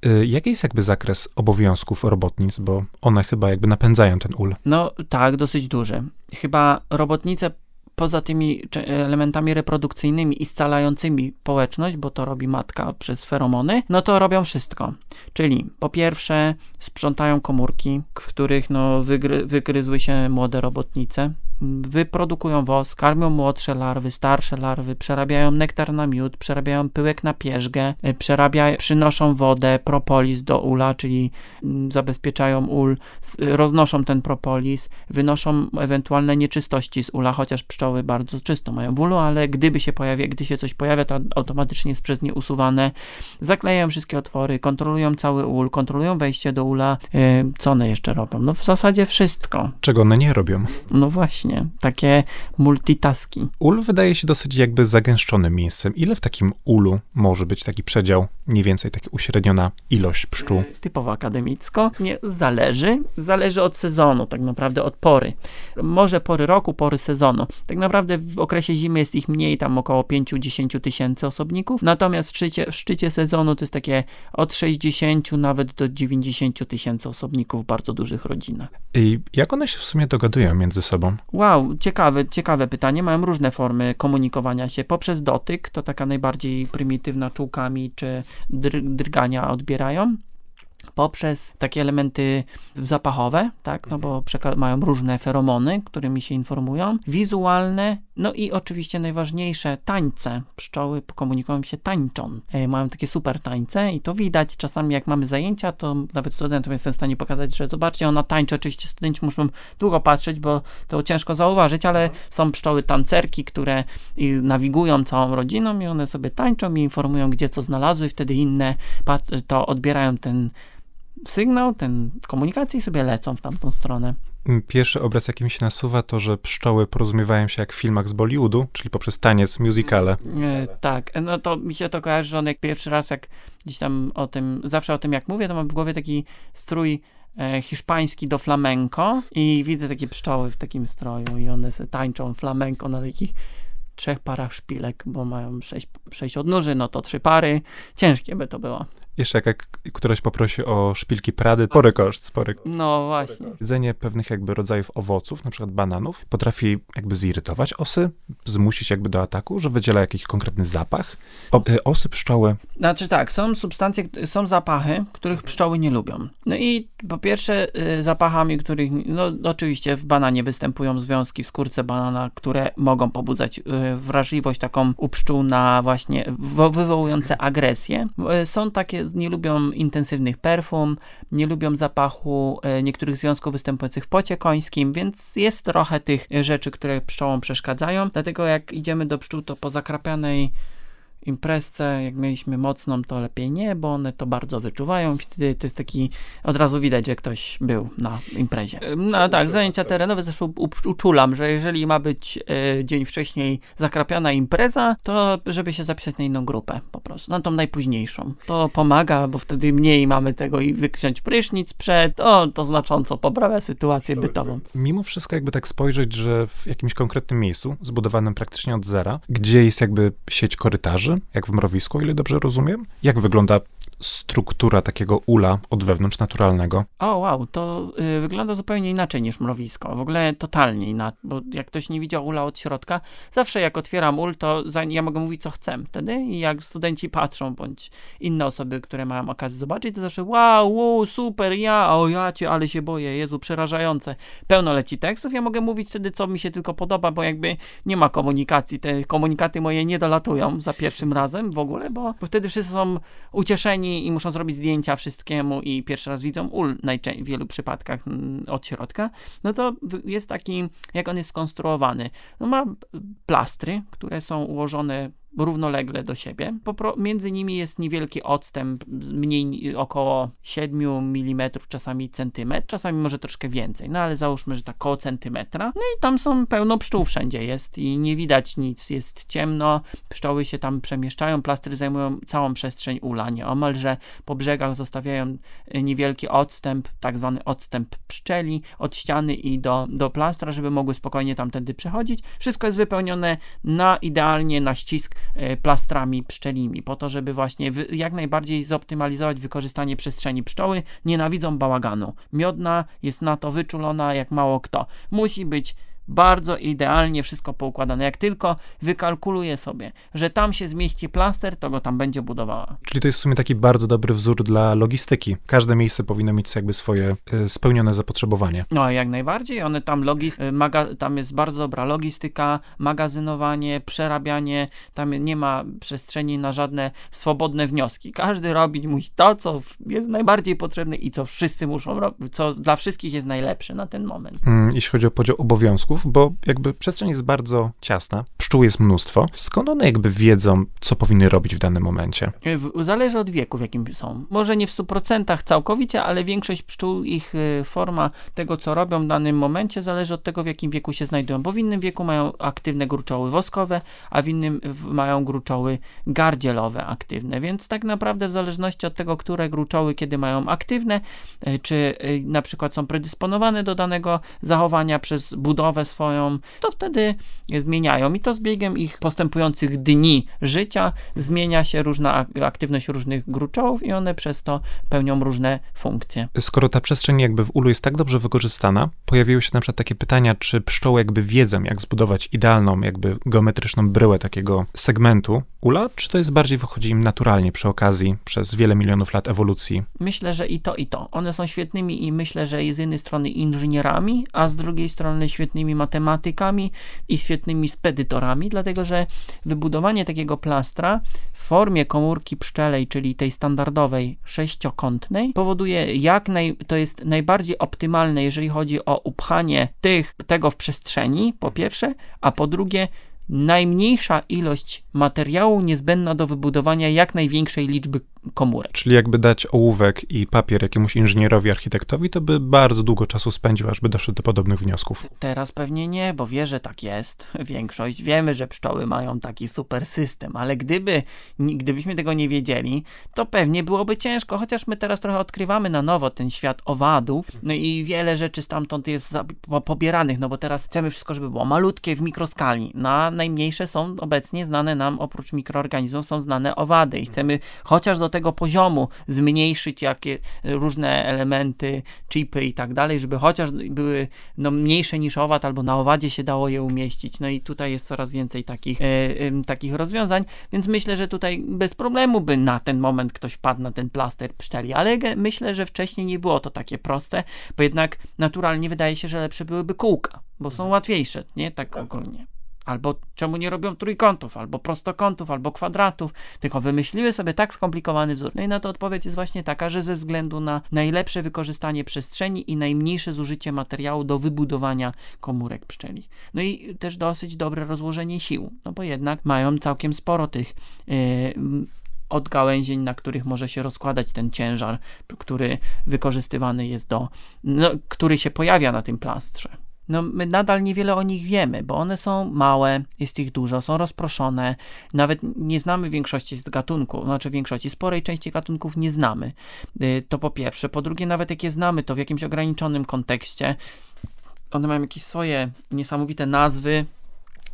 Y, jaki jest jakby zakres obowiązków robotnic, bo one chyba jakby napędzają ten ul? No tak, dosyć duży. Chyba robotnice poza tymi elementami reprodukcyjnymi i scalającymi społeczność, bo to robi matka przez feromony, no to robią wszystko. Czyli po pierwsze sprzątają komórki, w których no, wygry, wygryzły się młode robotnice, wyprodukują wosk, karmią młodsze larwy, starsze larwy, przerabiają nektar na miód, przerabiają pyłek na pierzgę, przerabia, przynoszą wodę, propolis do ula, czyli mm, zabezpieczają ul, roznoszą ten propolis, wynoszą ewentualne nieczystości z ula, chociaż pszczoły bardzo czysto mają w ulu, ale gdyby się pojawia, gdy się coś pojawia, to automatycznie jest przez nie usuwane. Zaklejają wszystkie otwory, kontrolują cały ul, kontrolują wejście do ula. E, co one jeszcze robią? No w zasadzie wszystko. Czego one nie robią? No właśnie właśnie, takie multitaski. Ul wydaje się dosyć jakby zagęszczonym miejscem. Ile w takim ulu może być taki przedział, mniej więcej taka uśredniona ilość pszczół? Typowo akademicko. Nie, zależy. Zależy od sezonu, tak naprawdę od pory. Może pory roku, pory sezonu. Tak naprawdę w okresie zimy jest ich mniej, tam około 5-10 tysięcy osobników. Natomiast w szczycie, w szczycie sezonu to jest takie od 60 nawet do 90 tysięcy osobników w bardzo dużych rodzinach. I jak one się w sumie dogadują między sobą? Wow, ciekawe, ciekawe pytanie. Mają różne formy komunikowania się. Poprzez dotyk, to taka najbardziej prymitywna czułkami czy drgania odbierają poprzez takie elementy zapachowe, tak, no bo mają różne feromony, którymi się informują, wizualne, no i oczywiście najważniejsze, tańce. Pszczoły komunikują się tańczą. E, mają takie super tańce i to widać czasami jak mamy zajęcia, to nawet studentom jestem w stanie pokazać, że zobaczcie, ona tańczy. Oczywiście studenci muszą długo patrzeć, bo to ciężko zauważyć, ale są pszczoły tancerki, które nawigują całą rodziną i one sobie tańczą i informują, gdzie co znalazły, wtedy inne to odbierają ten sygnał, ten komunikacji sobie lecą w tamtą stronę. Mm, pierwszy obraz, jaki mi się nasuwa, to, że pszczoły porozumiewają się jak w filmach z Bollywoodu, czyli poprzez taniec, musicale. E, tak, no to mi się to kojarzy, że on jak pierwszy raz, jak gdzieś tam o tym, zawsze o tym jak mówię, to mam w głowie taki strój e, hiszpański do flamenco i widzę takie pszczoły w takim stroju i one se tańczą flamenco na takich trzech parach szpilek, bo mają sześć, sześć odnóży, no to trzy pary. Ciężkie by to było. Jeszcze jak, jak któraś poprosi o szpilki Prady, spory koszt, spory No właśnie. Jedzenie pewnych jakby rodzajów owoców, na przykład bananów, potrafi jakby zirytować osy, zmusić jakby do ataku, że wydziela jakiś konkretny zapach. O, y, osy pszczoły. Znaczy tak, są substancje, są zapachy, których pszczoły nie lubią. No i po pierwsze y, zapachami, których, no oczywiście w bananie występują związki w skórce banana, które mogą pobudzać y, wrażliwość taką u pszczół na właśnie wywołujące agresję. Są takie nie lubią intensywnych perfum, nie lubią zapachu e, niektórych związków występujących w pocie końskim, więc jest trochę tych rzeczy, które pszczołom przeszkadzają. Dlatego jak idziemy do pszczół, to po zakrapianej imprezce, jak mieliśmy mocną, to lepiej nie, bo one to bardzo wyczuwają. Wtedy to jest taki, od razu widać, że ktoś był na imprezie. No tak, zajęcia terenowe zresztą uczulam, że jeżeli ma być e, dzień wcześniej zakrapiana impreza, to żeby się zapisać na inną grupę po prostu, na tą najpóźniejszą. To pomaga, bo wtedy mniej mamy tego i wykrzać prysznic przed, o, to znacząco poprawia sytuację bytową. Mimo wszystko jakby tak spojrzeć, że w jakimś konkretnym miejscu, zbudowanym praktycznie od zera, gdzie jest jakby sieć korytarzy, jak w mrowisku, ile dobrze rozumiem. Jak wygląda struktura takiego ula od wewnątrz naturalnego? O, wow, to y, wygląda zupełnie inaczej niż mrowisko. W ogóle totalnie inaczej, bo jak ktoś nie widział ula od środka, zawsze jak otwieram ul, to za, ja mogę mówić, co chcę wtedy i jak studenci patrzą, bądź inne osoby, które mają okazję zobaczyć, to zawsze wow, wow super, ja, o ja cię, ale się boję, Jezu, przerażające. Pełno leci tekstów, ja mogę mówić wtedy, co mi się tylko podoba, bo jakby nie ma komunikacji, te komunikaty moje nie dolatują za pierwszym razem w ogóle, bo, bo wtedy wszyscy są ucieszeni i muszą zrobić zdjęcia wszystkiemu i pierwszy raz widzą ul w wielu przypadkach mm, od środka, no to jest taki, jak on jest skonstruowany. No ma plastry, które są ułożone równolegle do siebie. między nimi jest niewielki odstęp, mniej około 7 mm, czasami centymetr, czasami może troszkę więcej, no ale załóżmy, że tak około centymetra. No i tam są pełno pszczół wszędzie jest i nie widać nic, jest ciemno, pszczoły się tam przemieszczają, plastry zajmują całą przestrzeń ula, nieomalże po brzegach zostawiają e, niewielki odstęp, tak zwany odstęp pszczeli od ściany i do, do plastra, żeby mogły spokojnie tamtędy przechodzić. Wszystko jest wypełnione na idealnie na ścisk plastrami pszczelimi, po to, żeby właśnie jak najbardziej zoptymalizować wykorzystanie przestrzeni. Pszczoły nienawidzą bałaganu. Miodna jest na to wyczulona jak mało kto. Musi być bardzo idealnie wszystko poukładane. Jak tylko wykalkuluje sobie, że tam się zmieści plaster, to go tam będzie budowała. Czyli to jest w sumie taki bardzo dobry wzór dla logistyki. Każde miejsce powinno mieć jakby swoje y, spełnione zapotrzebowanie. No, jak najbardziej. One tam, logis, y, maga, tam jest bardzo dobra logistyka, magazynowanie, przerabianie. Tam nie ma przestrzeni na żadne swobodne wnioski. Każdy robić musi to, co jest najbardziej potrzebne i co wszyscy muszą robić, co dla wszystkich jest najlepsze na ten moment. Mm, jeśli chodzi o podział obowiązków, bo jakby przestrzeń jest bardzo ciasna, pszczół jest mnóstwo. Skąd one jakby wiedzą, co powinny robić w danym momencie? Zależy od wieku, w jakim są. Może nie w 100% całkowicie, ale większość pszczół, ich y, forma tego, co robią w danym momencie, zależy od tego, w jakim wieku się znajdują, bo w innym wieku mają aktywne gruczoły woskowe, a w innym mają gruczoły gardzielowe aktywne, więc tak naprawdę w zależności od tego, które gruczoły kiedy mają aktywne, y, czy y, na przykład są predysponowane do danego zachowania przez budowę swoją, to wtedy zmieniają i to z biegiem ich postępujących dni życia zmienia się różna aktywność różnych gruczołów i one przez to pełnią różne funkcje. Skoro ta przestrzeń jakby w ulu jest tak dobrze wykorzystana, pojawiły się na przykład takie pytania, czy pszczoły jakby wiedzą, jak zbudować idealną, jakby geometryczną bryłę takiego segmentu ula, czy to jest bardziej wychodzi im naturalnie przy okazji przez wiele milionów lat ewolucji? Myślę, że i to, i to. One są świetnymi i myślę, że z jednej strony inżynierami, a z drugiej strony świetnymi matematykami i świetnymi spedytorami, dlatego że wybudowanie takiego plastra w formie komórki pszczelej, czyli tej standardowej sześciokątnej, powoduje jak naj, to jest najbardziej optymalne, jeżeli chodzi o upchanie tych, tego w przestrzeni, po pierwsze, a po drugie najmniejsza ilość materiału niezbędna do wybudowania jak największej liczby komórek. Czyli jakby dać ołówek i papier jakiemuś inżynierowi, architektowi, to by bardzo długo czasu spędził, aż by doszedł do podobnych wniosków. Teraz pewnie nie, bo wie, że tak jest. Większość wiemy, że pszczoły mają taki super system, ale gdyby, gdybyśmy tego nie wiedzieli, to pewnie byłoby ciężko, chociaż my teraz trochę odkrywamy na nowo ten świat owadów, no i wiele rzeczy stamtąd jest pobieranych, no bo teraz chcemy wszystko, żeby było malutkie w mikroskali. Na najmniejsze są obecnie znane nam, oprócz mikroorganizmów, są znane owady i chcemy chociaż do tego poziomu zmniejszyć jakie różne elementy, chipy i tak dalej, żeby chociaż były no, mniejsze niż owad, albo na owadzie się dało je umieścić. No i tutaj jest coraz więcej takich, e, e, takich rozwiązań, więc myślę, że tutaj bez problemu by na ten moment ktoś wpadł na ten plaster pszczeli, ale myślę, że wcześniej nie było to takie proste, bo jednak naturalnie wydaje się, że lepsze byłyby kółka, bo są łatwiejsze, nie? Tak ogólnie. Albo czemu nie robią trójkątów, albo prostokątów, albo kwadratów, tylko wymyśliły sobie tak skomplikowany wzór. No i na to odpowiedź jest właśnie taka, że ze względu na najlepsze wykorzystanie przestrzeni i najmniejsze zużycie materiału do wybudowania komórek pszczeli. No i też dosyć dobre rozłożenie sił, no bo jednak mają całkiem sporo tych yy, na których może się rozkładać ten ciężar, który wykorzystywany jest do, no, który się pojawia na tym plastrze no my nadal niewiele o nich wiemy, bo one są małe, jest ich dużo, są rozproszone, nawet nie znamy większości z gatunków, znaczy większości, sporej części gatunków nie znamy. Y, to po pierwsze. Po drugie, nawet jak je znamy, to w jakimś ograniczonym kontekście. One mają jakieś swoje niesamowite nazwy,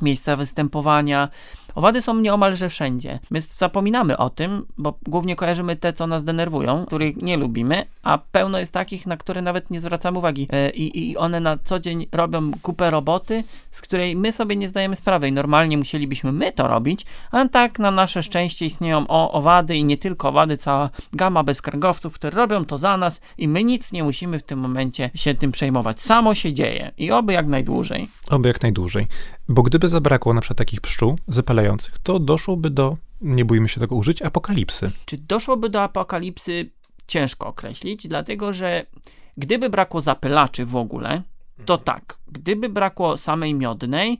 miejsca występowania. Owady są nieomalże wszędzie. My zapominamy o tym, bo głównie kojarzymy te, co nas denerwują, których nie lubimy, a pełno jest takich, na które nawet nie zwracamy uwagi. E, I, I one na co dzień robią kupę roboty, z której my sobie nie zdajemy sprawy i normalnie musielibyśmy my to robić, a tak na nasze szczęście istnieją o, owady i nie tylko owady, cała gama bezkręgowców, które robią to za nas i my nic nie musimy w tym momencie się tym przejmować. Samo się dzieje i oby jak najdłużej. Oby jak najdłużej. Bo gdyby zabrakło na przykład takich pszczół zapalających, to doszłoby do, nie bójmy się tego użyć, apokalipsy. Czy doszłoby do apokalipsy? Ciężko określić, dlatego że gdyby brakło zapylaczy w ogóle, to tak. Gdyby brakło samej miodnej,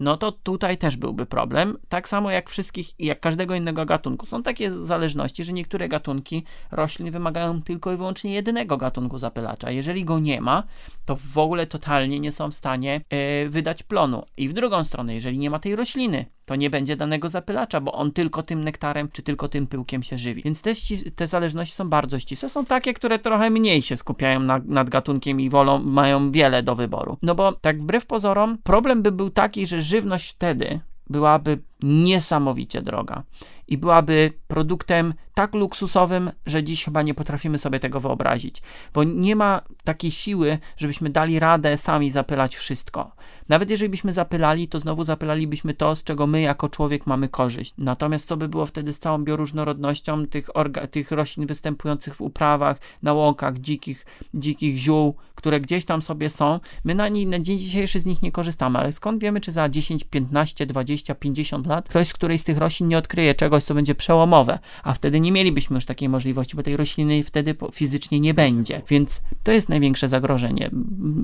no to tutaj też byłby problem. Tak samo jak wszystkich, jak każdego innego gatunku. Są takie zależności, że niektóre gatunki roślin wymagają tylko i wyłącznie jednego gatunku zapylacza. Jeżeli go nie ma, to w ogóle totalnie nie są w stanie yy, wydać plonu. I w drugą stronę, jeżeli nie ma tej rośliny, to nie będzie danego zapylacza, bo on tylko tym nektarem czy tylko tym pyłkiem się żywi. Więc te, te zależności są bardzo ścisłe. Są takie, które trochę mniej się skupiają na, nad gatunkiem i wolą, mają wiele do wyboru. No bo tak wbrew pozorom, problem by był taki, że żywność wtedy byłaby niesamowicie droga i byłaby produktem tak luksusowym, że dziś chyba nie potrafimy sobie tego wyobrazić, bo nie ma takiej siły, żebyśmy dali radę sami zapylać wszystko. Nawet jeżeli byśmy zapylali, to znowu zapylalibyśmy to, z czego my jako człowiek mamy korzyść. Natomiast co by było wtedy z całą bioróżnorodnością tych, tych roślin występujących w uprawach, na łąkach, dzikich, dzikich ziół, które gdzieś tam sobie są. My na, nie, na dzień dzisiejszy z nich nie korzystamy, ale skąd wiemy, czy za 10, 15, 20, 50 lat ktoś z którejś z tych roślin nie odkryje czegoś, co będzie przełomowe, a wtedy nie mielibyśmy już takiej możliwości, bo tej rośliny wtedy fizycznie nie będzie. Więc to jest największe zagrożenie.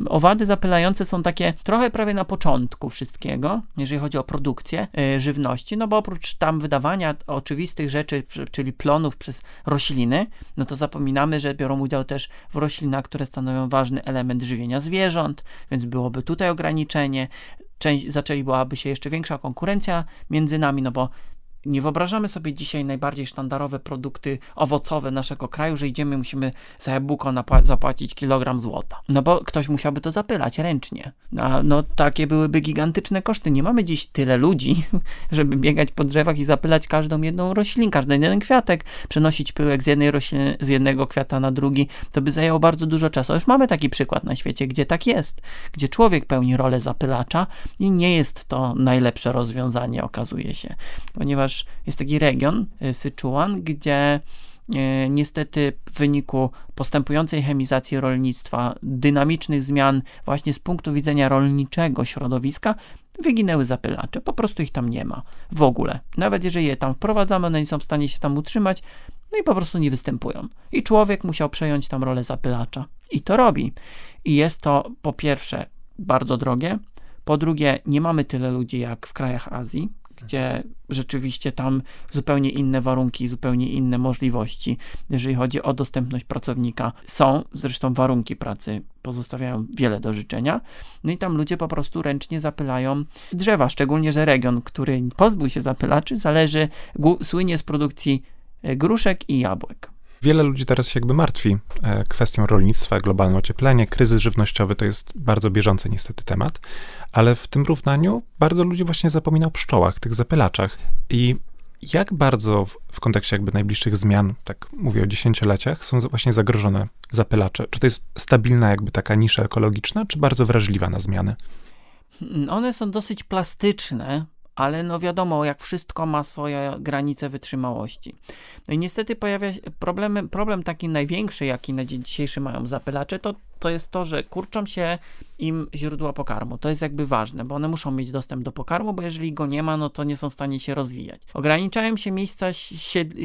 Owady zapylające są takie trochę prawie na początku wszystkiego, jeżeli chodzi o produkcję yy, żywności, no bo oprócz tam wydawania oczywistych rzeczy, czyli plonów przez rośliny, no to zapominamy, że biorą udział też w roślinach, które stanowią ważny element żywienia zwierząt, więc byłoby tutaj ograniczenie. Część, zaczęlibyłaby się jeszcze większa konkurencja między nami, no bo nie wyobrażamy sobie dzisiaj najbardziej sztandarowe produkty owocowe naszego kraju, że idziemy, musimy za jabłko zapłacić kilogram złota. No bo ktoś musiałby to zapylać ręcznie. A no takie byłyby gigantyczne koszty. Nie mamy dziś tyle ludzi, żeby biegać po drzewach i zapylać każdą jedną roślinę, każdy jeden kwiatek, przenosić pyłek z jednej rośliny, z jednego kwiata na drugi. To by zajęło bardzo dużo czasu. Już mamy taki przykład na świecie, gdzie tak jest, gdzie człowiek pełni rolę zapylacza i nie jest to najlepsze rozwiązanie, okazuje się, ponieważ jest taki region, y, Sichuan, gdzie y, niestety w wyniku postępującej chemizacji rolnictwa, dynamicznych zmian właśnie z punktu widzenia rolniczego środowiska, wyginęły zapylacze. Po prostu ich tam nie ma w ogóle. Nawet jeżeli je tam wprowadzamy, one nie są w stanie się tam utrzymać, no i po prostu nie występują. I człowiek musiał przejąć tam rolę zapylacza. I to robi. I jest to po pierwsze bardzo drogie, po drugie nie mamy tyle ludzi jak w krajach Azji, gdzie rzeczywiście tam zupełnie inne warunki, zupełnie inne możliwości, jeżeli chodzi o dostępność pracownika. Są zresztą warunki pracy, pozostawiają wiele do życzenia. No i tam ludzie po prostu ręcznie zapylają drzewa, szczególnie, że region, który pozbył się zapylaczy, zależy, słynie z produkcji e, gruszek i jabłek. Wiele ludzi teraz się jakby martwi e, kwestią rolnictwa, globalne ocieplenie, kryzys żywnościowy to jest bardzo bieżący niestety temat, ale w tym równaniu bardzo ludzi właśnie zapomina o pszczołach, tych zapylaczach. I jak bardzo w, w kontekście jakby najbliższych zmian, tak mówię o dziesięcioleciach, są właśnie zagrożone zapylacze? Czy to jest stabilna jakby taka nisza ekologiczna, czy bardzo wrażliwa na zmiany? One są dosyć plastyczne, ale no wiadomo, jak wszystko ma swoje granice wytrzymałości. No i niestety pojawia się problem, problem taki największy, jaki na dzień dzisiejszy mają zapylacze, to, to jest to, że kurczą się im źródła pokarmu. To jest jakby ważne, bo one muszą mieć dostęp do pokarmu, bo jeżeli go nie ma, no to nie są w stanie się rozwijać. Ograniczają się miejsca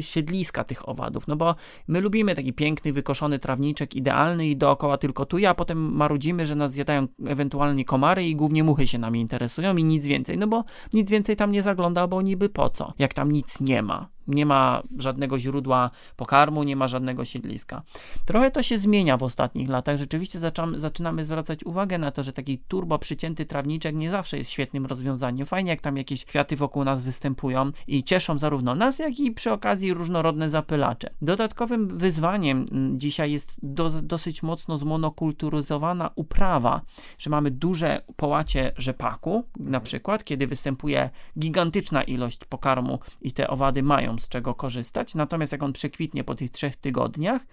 siedliska tych owadów, no bo my lubimy taki piękny, wykoszony trawniczek, idealny i dookoła tylko tu, a potem marudzimy, że nas zjadają ewentualnie komary i głównie muchy się nami interesują i nic więcej, no bo nic więcej tam nie zagląda, bo niby po co, jak tam nic nie ma. Nie ma żadnego źródła pokarmu, nie ma żadnego siedliska. Trochę to się zmienia w ostatnich latach. Rzeczywiście zaczynamy, zaczynamy zwracać uwagę na to, że taki turbo przycięty trawniczek nie zawsze jest świetnym rozwiązaniem. Fajnie, jak tam jakieś kwiaty wokół nas występują i cieszą zarówno nas, jak i przy okazji różnorodne zapylacze. Dodatkowym wyzwaniem mm, dzisiaj jest do, dosyć mocno zmonokulturyzowana uprawa, że mamy duże połacie rzepaku, na przykład, kiedy występuje gigantyczna ilość pokarmu i te owady mają z czego korzystać. Natomiast jak on przekwitnie po tych trzech tygodniach,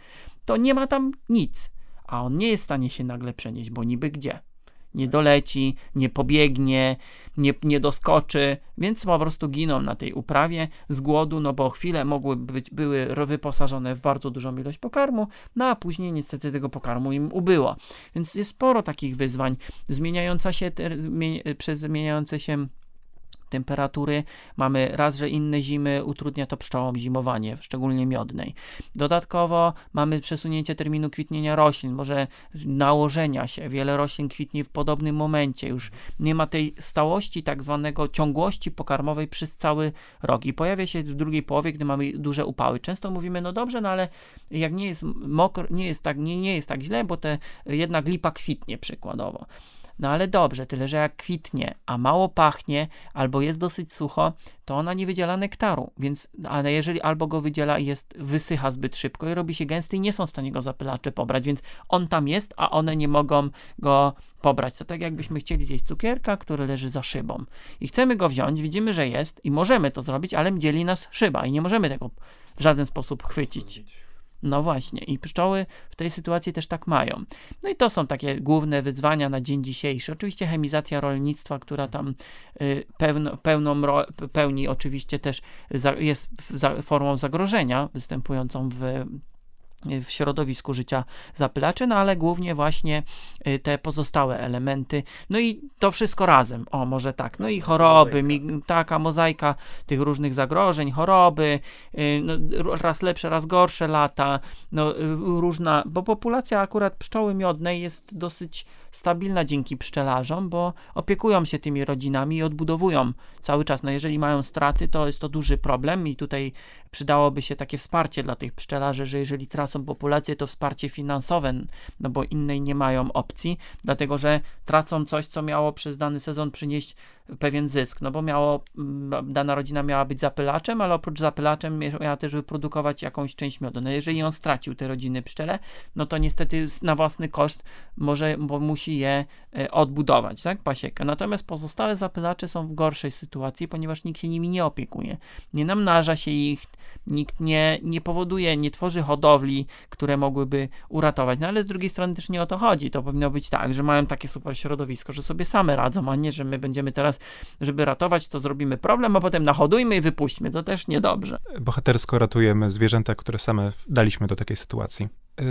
to nie ma tam nic. A on nie jest w stanie się nagle przenieść, bo niby gdzie? Nie doleci, nie pobiegnie, nie, nie doskoczy, więc po prostu giną na tej uprawie z głodu, no bo chwilę mogły być, były wyposażone w bardzo dużą ilość pokarmu, no a później niestety tego pokarmu im ubyło. Więc jest sporo takich wyzwań. Zmieniająca się, przez zmieniające się temperatury. Mamy raz, że inne zimy utrudnia to pszczołom zimowanie, szczególnie miodnej. Dodatkowo mamy przesunięcie terminu kwitnienia roślin, może nałożenia się. Wiele roślin kwitnie w podobnym momencie. Już nie ma tej stałości, tak zwanego ciągłości pokarmowej przez cały rok. I pojawia się w drugiej połowie, gdy mamy duże upały. Często mówimy, no dobrze, no ale jak nie jest mokro, nie jest tak, nie, nie jest tak źle, bo te jednak lipa kwitnie przykładowo. No ale dobrze, tyle że jak kwitnie, a mało pachnie, albo jest dosyć sucho, to ona nie wydziela nektaru, więc, ale jeżeli albo go wydziela i jest, wysycha zbyt szybko i robi się gęsty i nie są w stanie go zapylacze pobrać, więc on tam jest, a one nie mogą go pobrać. To tak jakbyśmy chcieli zjeść cukierka, który leży za szybą i chcemy go wziąć, widzimy, że jest i możemy to zrobić, ale dzieli nas szyba i nie możemy tego w żaden sposób chwycić. No właśnie, i pszczoły w tej sytuacji też tak mają. No i to są takie główne wyzwania na dzień dzisiejszy. Oczywiście chemizacja rolnictwa, która tam y, pełno, pełną ro, pełni oczywiście też za, jest za, formą zagrożenia występującą w w środowisku życia zapylaczy, no ale głównie właśnie y, te pozostałe elementy, no i to wszystko razem, o może tak, no i choroby, mi, taka mozaika tych różnych zagrożeń, choroby, y, no, raz lepsze, raz gorsze lata, no y, różna, bo populacja akurat pszczoły miodnej jest dosyć stabilna dzięki pszczelarzom, bo opiekują się tymi rodzinami i odbudowują cały czas, no jeżeli mają straty, to jest to duży problem i tutaj przydałoby się takie wsparcie dla tych pszczelarzy, że jeżeli tracą populację, to wsparcie finansowe, no bo innej nie mają opcji, dlatego że tracą coś, co miało przez dany sezon przynieść pewien zysk, no bo miało, mm, dana rodzina miała być zapylaczem, ale oprócz zapylaczem miała też wyprodukować jakąś część miodu. No jeżeli on stracił te rodziny pszczele, no to niestety na własny koszt może, bo musi je e, odbudować, tak, pasiekę. Natomiast pozostałe zapylacze są w gorszej sytuacji, ponieważ nikt się nimi nie opiekuje. Nie namnaża się ich, nikt nie, nie powoduje, nie tworzy hodowli, które mogłyby uratować. No ale z drugiej strony też nie o to chodzi. To powinno być tak, że mają takie super środowisko, że sobie same radzą, a nie, że my będziemy teraz, żeby ratować, to zrobimy problem, a potem nahodujmy i wypuśćmy. To też niedobrze. Bohatersko ratujemy zwierzęta, które same daliśmy do takiej sytuacji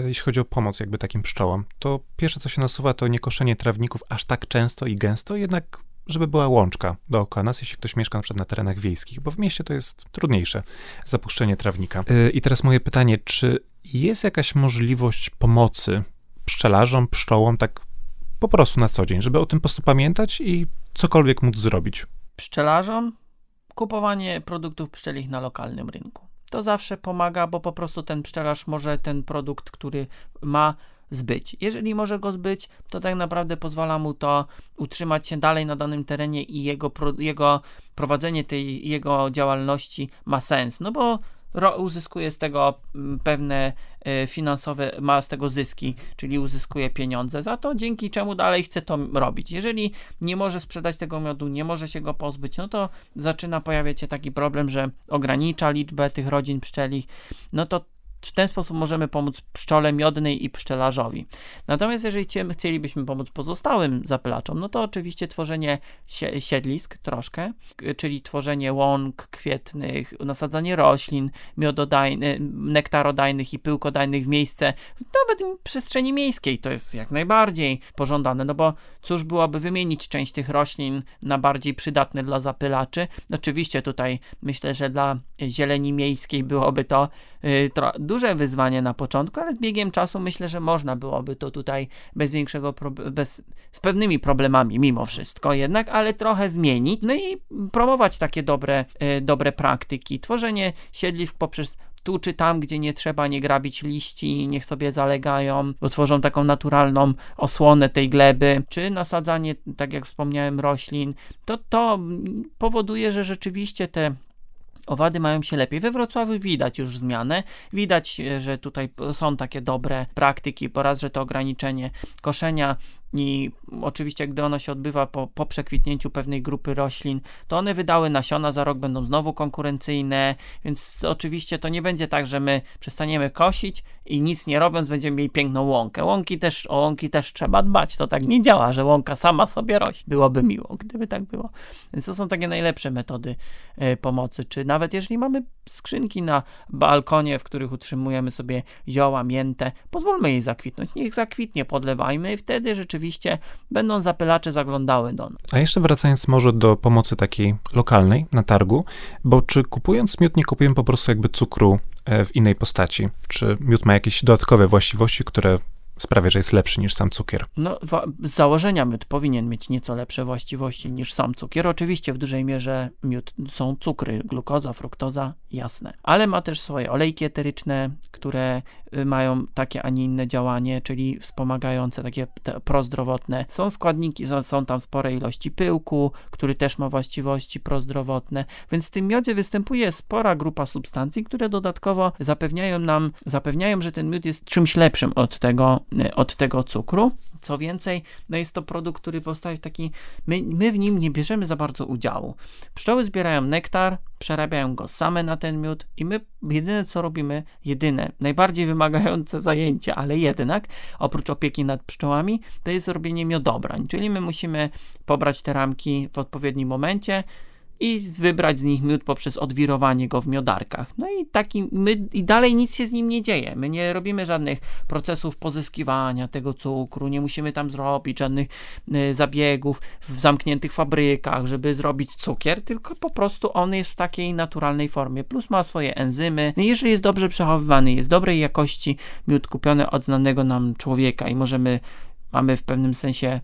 jeśli chodzi o pomoc jakby takim pszczołom, to pierwsze co się nasuwa to nie koszenie trawników aż tak często i gęsto, jednak żeby była łączka dookoła nas, jeśli ktoś mieszka na przykład na terenach wiejskich, bo w mieście to jest trudniejsze, zapuszczenie trawnika. E, I teraz moje pytanie, czy jest jakaś możliwość pomocy pszczelarzom, pszczołom, tak po prostu na co dzień, żeby o tym po prostu pamiętać i cokolwiek móc zrobić? Pszczelarzom kupowanie produktów pszczelich na lokalnym rynku. To zawsze pomaga, bo po prostu ten pszczelarz może ten produkt, który ma, zbyć. Jeżeli może go zbyć, to tak naprawdę pozwala mu to utrzymać się dalej na danym terenie i jego, jego prowadzenie tej jego działalności ma sens. No bo uzyskuje z tego mm, pewne e, finansowe, ma z tego zyski, czyli uzyskuje pieniądze za to, dzięki czemu dalej chce to robić. Jeżeli nie może sprzedać tego miodu, nie może się go pozbyć, no to zaczyna pojawiać się taki problem, że ogranicza liczbę tych rodzin pszczelich, no to w ten sposób możemy pomóc pszczole miodnej i pszczelarzowi. Natomiast jeżeli chcielibyśmy pomóc pozostałym zapylaczom, no to oczywiście tworzenie siedlisk troszkę, czyli tworzenie łąk kwietnych, nasadzanie roślin miododajnych, nektarodajnych i pyłkodajnych w miejsce, nawet w przestrzeni miejskiej to jest jak najbardziej pożądane, no bo cóż byłoby wymienić część tych roślin na bardziej przydatne dla zapylaczy. Oczywiście tutaj myślę, że dla zieleni miejskiej byłoby to y, duże wyzwanie na początku, ale z biegiem czasu myślę, że można byłoby to tutaj bez większego, bez, z pewnymi problemami mimo wszystko jednak, ale trochę zmienić, no i promować takie dobre, y, dobre praktyki. Tworzenie siedlisk poprzez tu czy tam, gdzie nie trzeba nie grabić liści, niech sobie zalegają, bo tworzą taką naturalną osłonę tej gleby, czy nasadzanie, tak jak wspomniałem, roślin, to to powoduje, że rzeczywiście te owady mają się lepiej. We Wrocławiu widać już zmianę. Widać, że tutaj są takie dobre praktyki. Po raz, że to ograniczenie koszenia i oczywiście, gdy ono się odbywa po, po przekwitnięciu pewnej grupy roślin, to one wydały nasiona, za rok będą znowu konkurencyjne, więc oczywiście to nie będzie tak, że my przestaniemy kosić i nic nie robiąc będziemy mieli piękną łąkę. Łąki też, o łąki też trzeba dbać, to tak nie działa, że łąka sama sobie rośnie. Byłoby miło, gdyby tak było. Więc to są takie najlepsze metody y, pomocy, czy nawet jeżeli mamy skrzynki na balkonie, w których utrzymujemy sobie zioła, miętę, pozwólmy jej zakwitnąć, niech zakwitnie, podlewajmy i wtedy rzeczywiście rzeczywiście będą zapylacze zaglądały do nas. A jeszcze wracając może do pomocy takiej lokalnej na targu, bo czy kupując miód nie kupujemy po prostu jakby cukru e, w innej postaci? Czy miód ma jakieś dodatkowe właściwości, które sprawia, że jest lepszy niż sam cukier. No, z założenia miód powinien mieć nieco lepsze właściwości niż sam cukier. Oczywiście w dużej mierze miód są cukry, glukoza, fruktoza, jasne. Ale ma też swoje olejki eteryczne, które y, mają takie, a nie inne działanie, czyli wspomagające, takie prozdrowotne. Są składniki, są tam spore ilości pyłku, który też ma właściwości prozdrowotne, więc w tym miodzie występuje spora grupa substancji, które dodatkowo zapewniają nam, zapewniają, że ten miód jest czymś lepszym od tego, od tego cukru. Co więcej, no jest to produkt, który powstaje w taki, my, my w nim nie bierzemy za bardzo udziału. Pszczoły zbierają nektar, przerabiają go same na ten miód i my jedyne co robimy, jedyne, najbardziej wymagające zajęcie, ale jednak, oprócz opieki nad pszczołami, to jest robienie miodobrań, czyli my musimy pobrać te ramki w odpowiednim momencie, i wybrać z nich miód poprzez odwirowanie go w miodarkach. No i taki my, i dalej nic się z nim nie dzieje. My nie robimy żadnych procesów pozyskiwania tego cukru, nie musimy tam zrobić żadnych y, zabiegów w zamkniętych fabrykach, żeby zrobić cukier, tylko po prostu on jest w takiej naturalnej formie. Plus ma swoje enzymy. No jeżeli jest dobrze przechowywany, jest dobrej jakości miód kupiony od znanego nam człowieka i możemy, mamy w pewnym sensie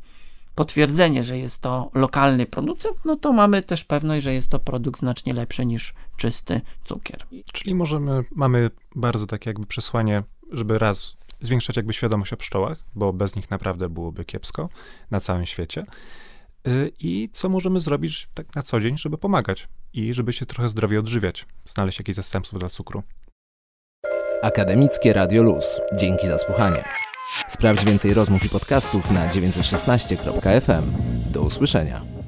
potwierdzenie, że jest to lokalny producent, no to mamy też pewność, że jest to produkt znacznie lepszy niż czysty cukier. Czyli możemy, mamy bardzo takie jakby przesłanie, żeby raz zwiększać jakby świadomość o pszczołach, bo bez nich naprawdę byłoby kiepsko na całym świecie. Y, I co możemy zrobić tak na co dzień, żeby pomagać i żeby się trochę zdrowiej odżywiać, znaleźć jakieś zastępstwo dla cukru. Akademickie Radio Luz. Dzięki za słuchanie. Sprawdź więcej rozmów i podcastów na 916.fm. Do usłyszenia.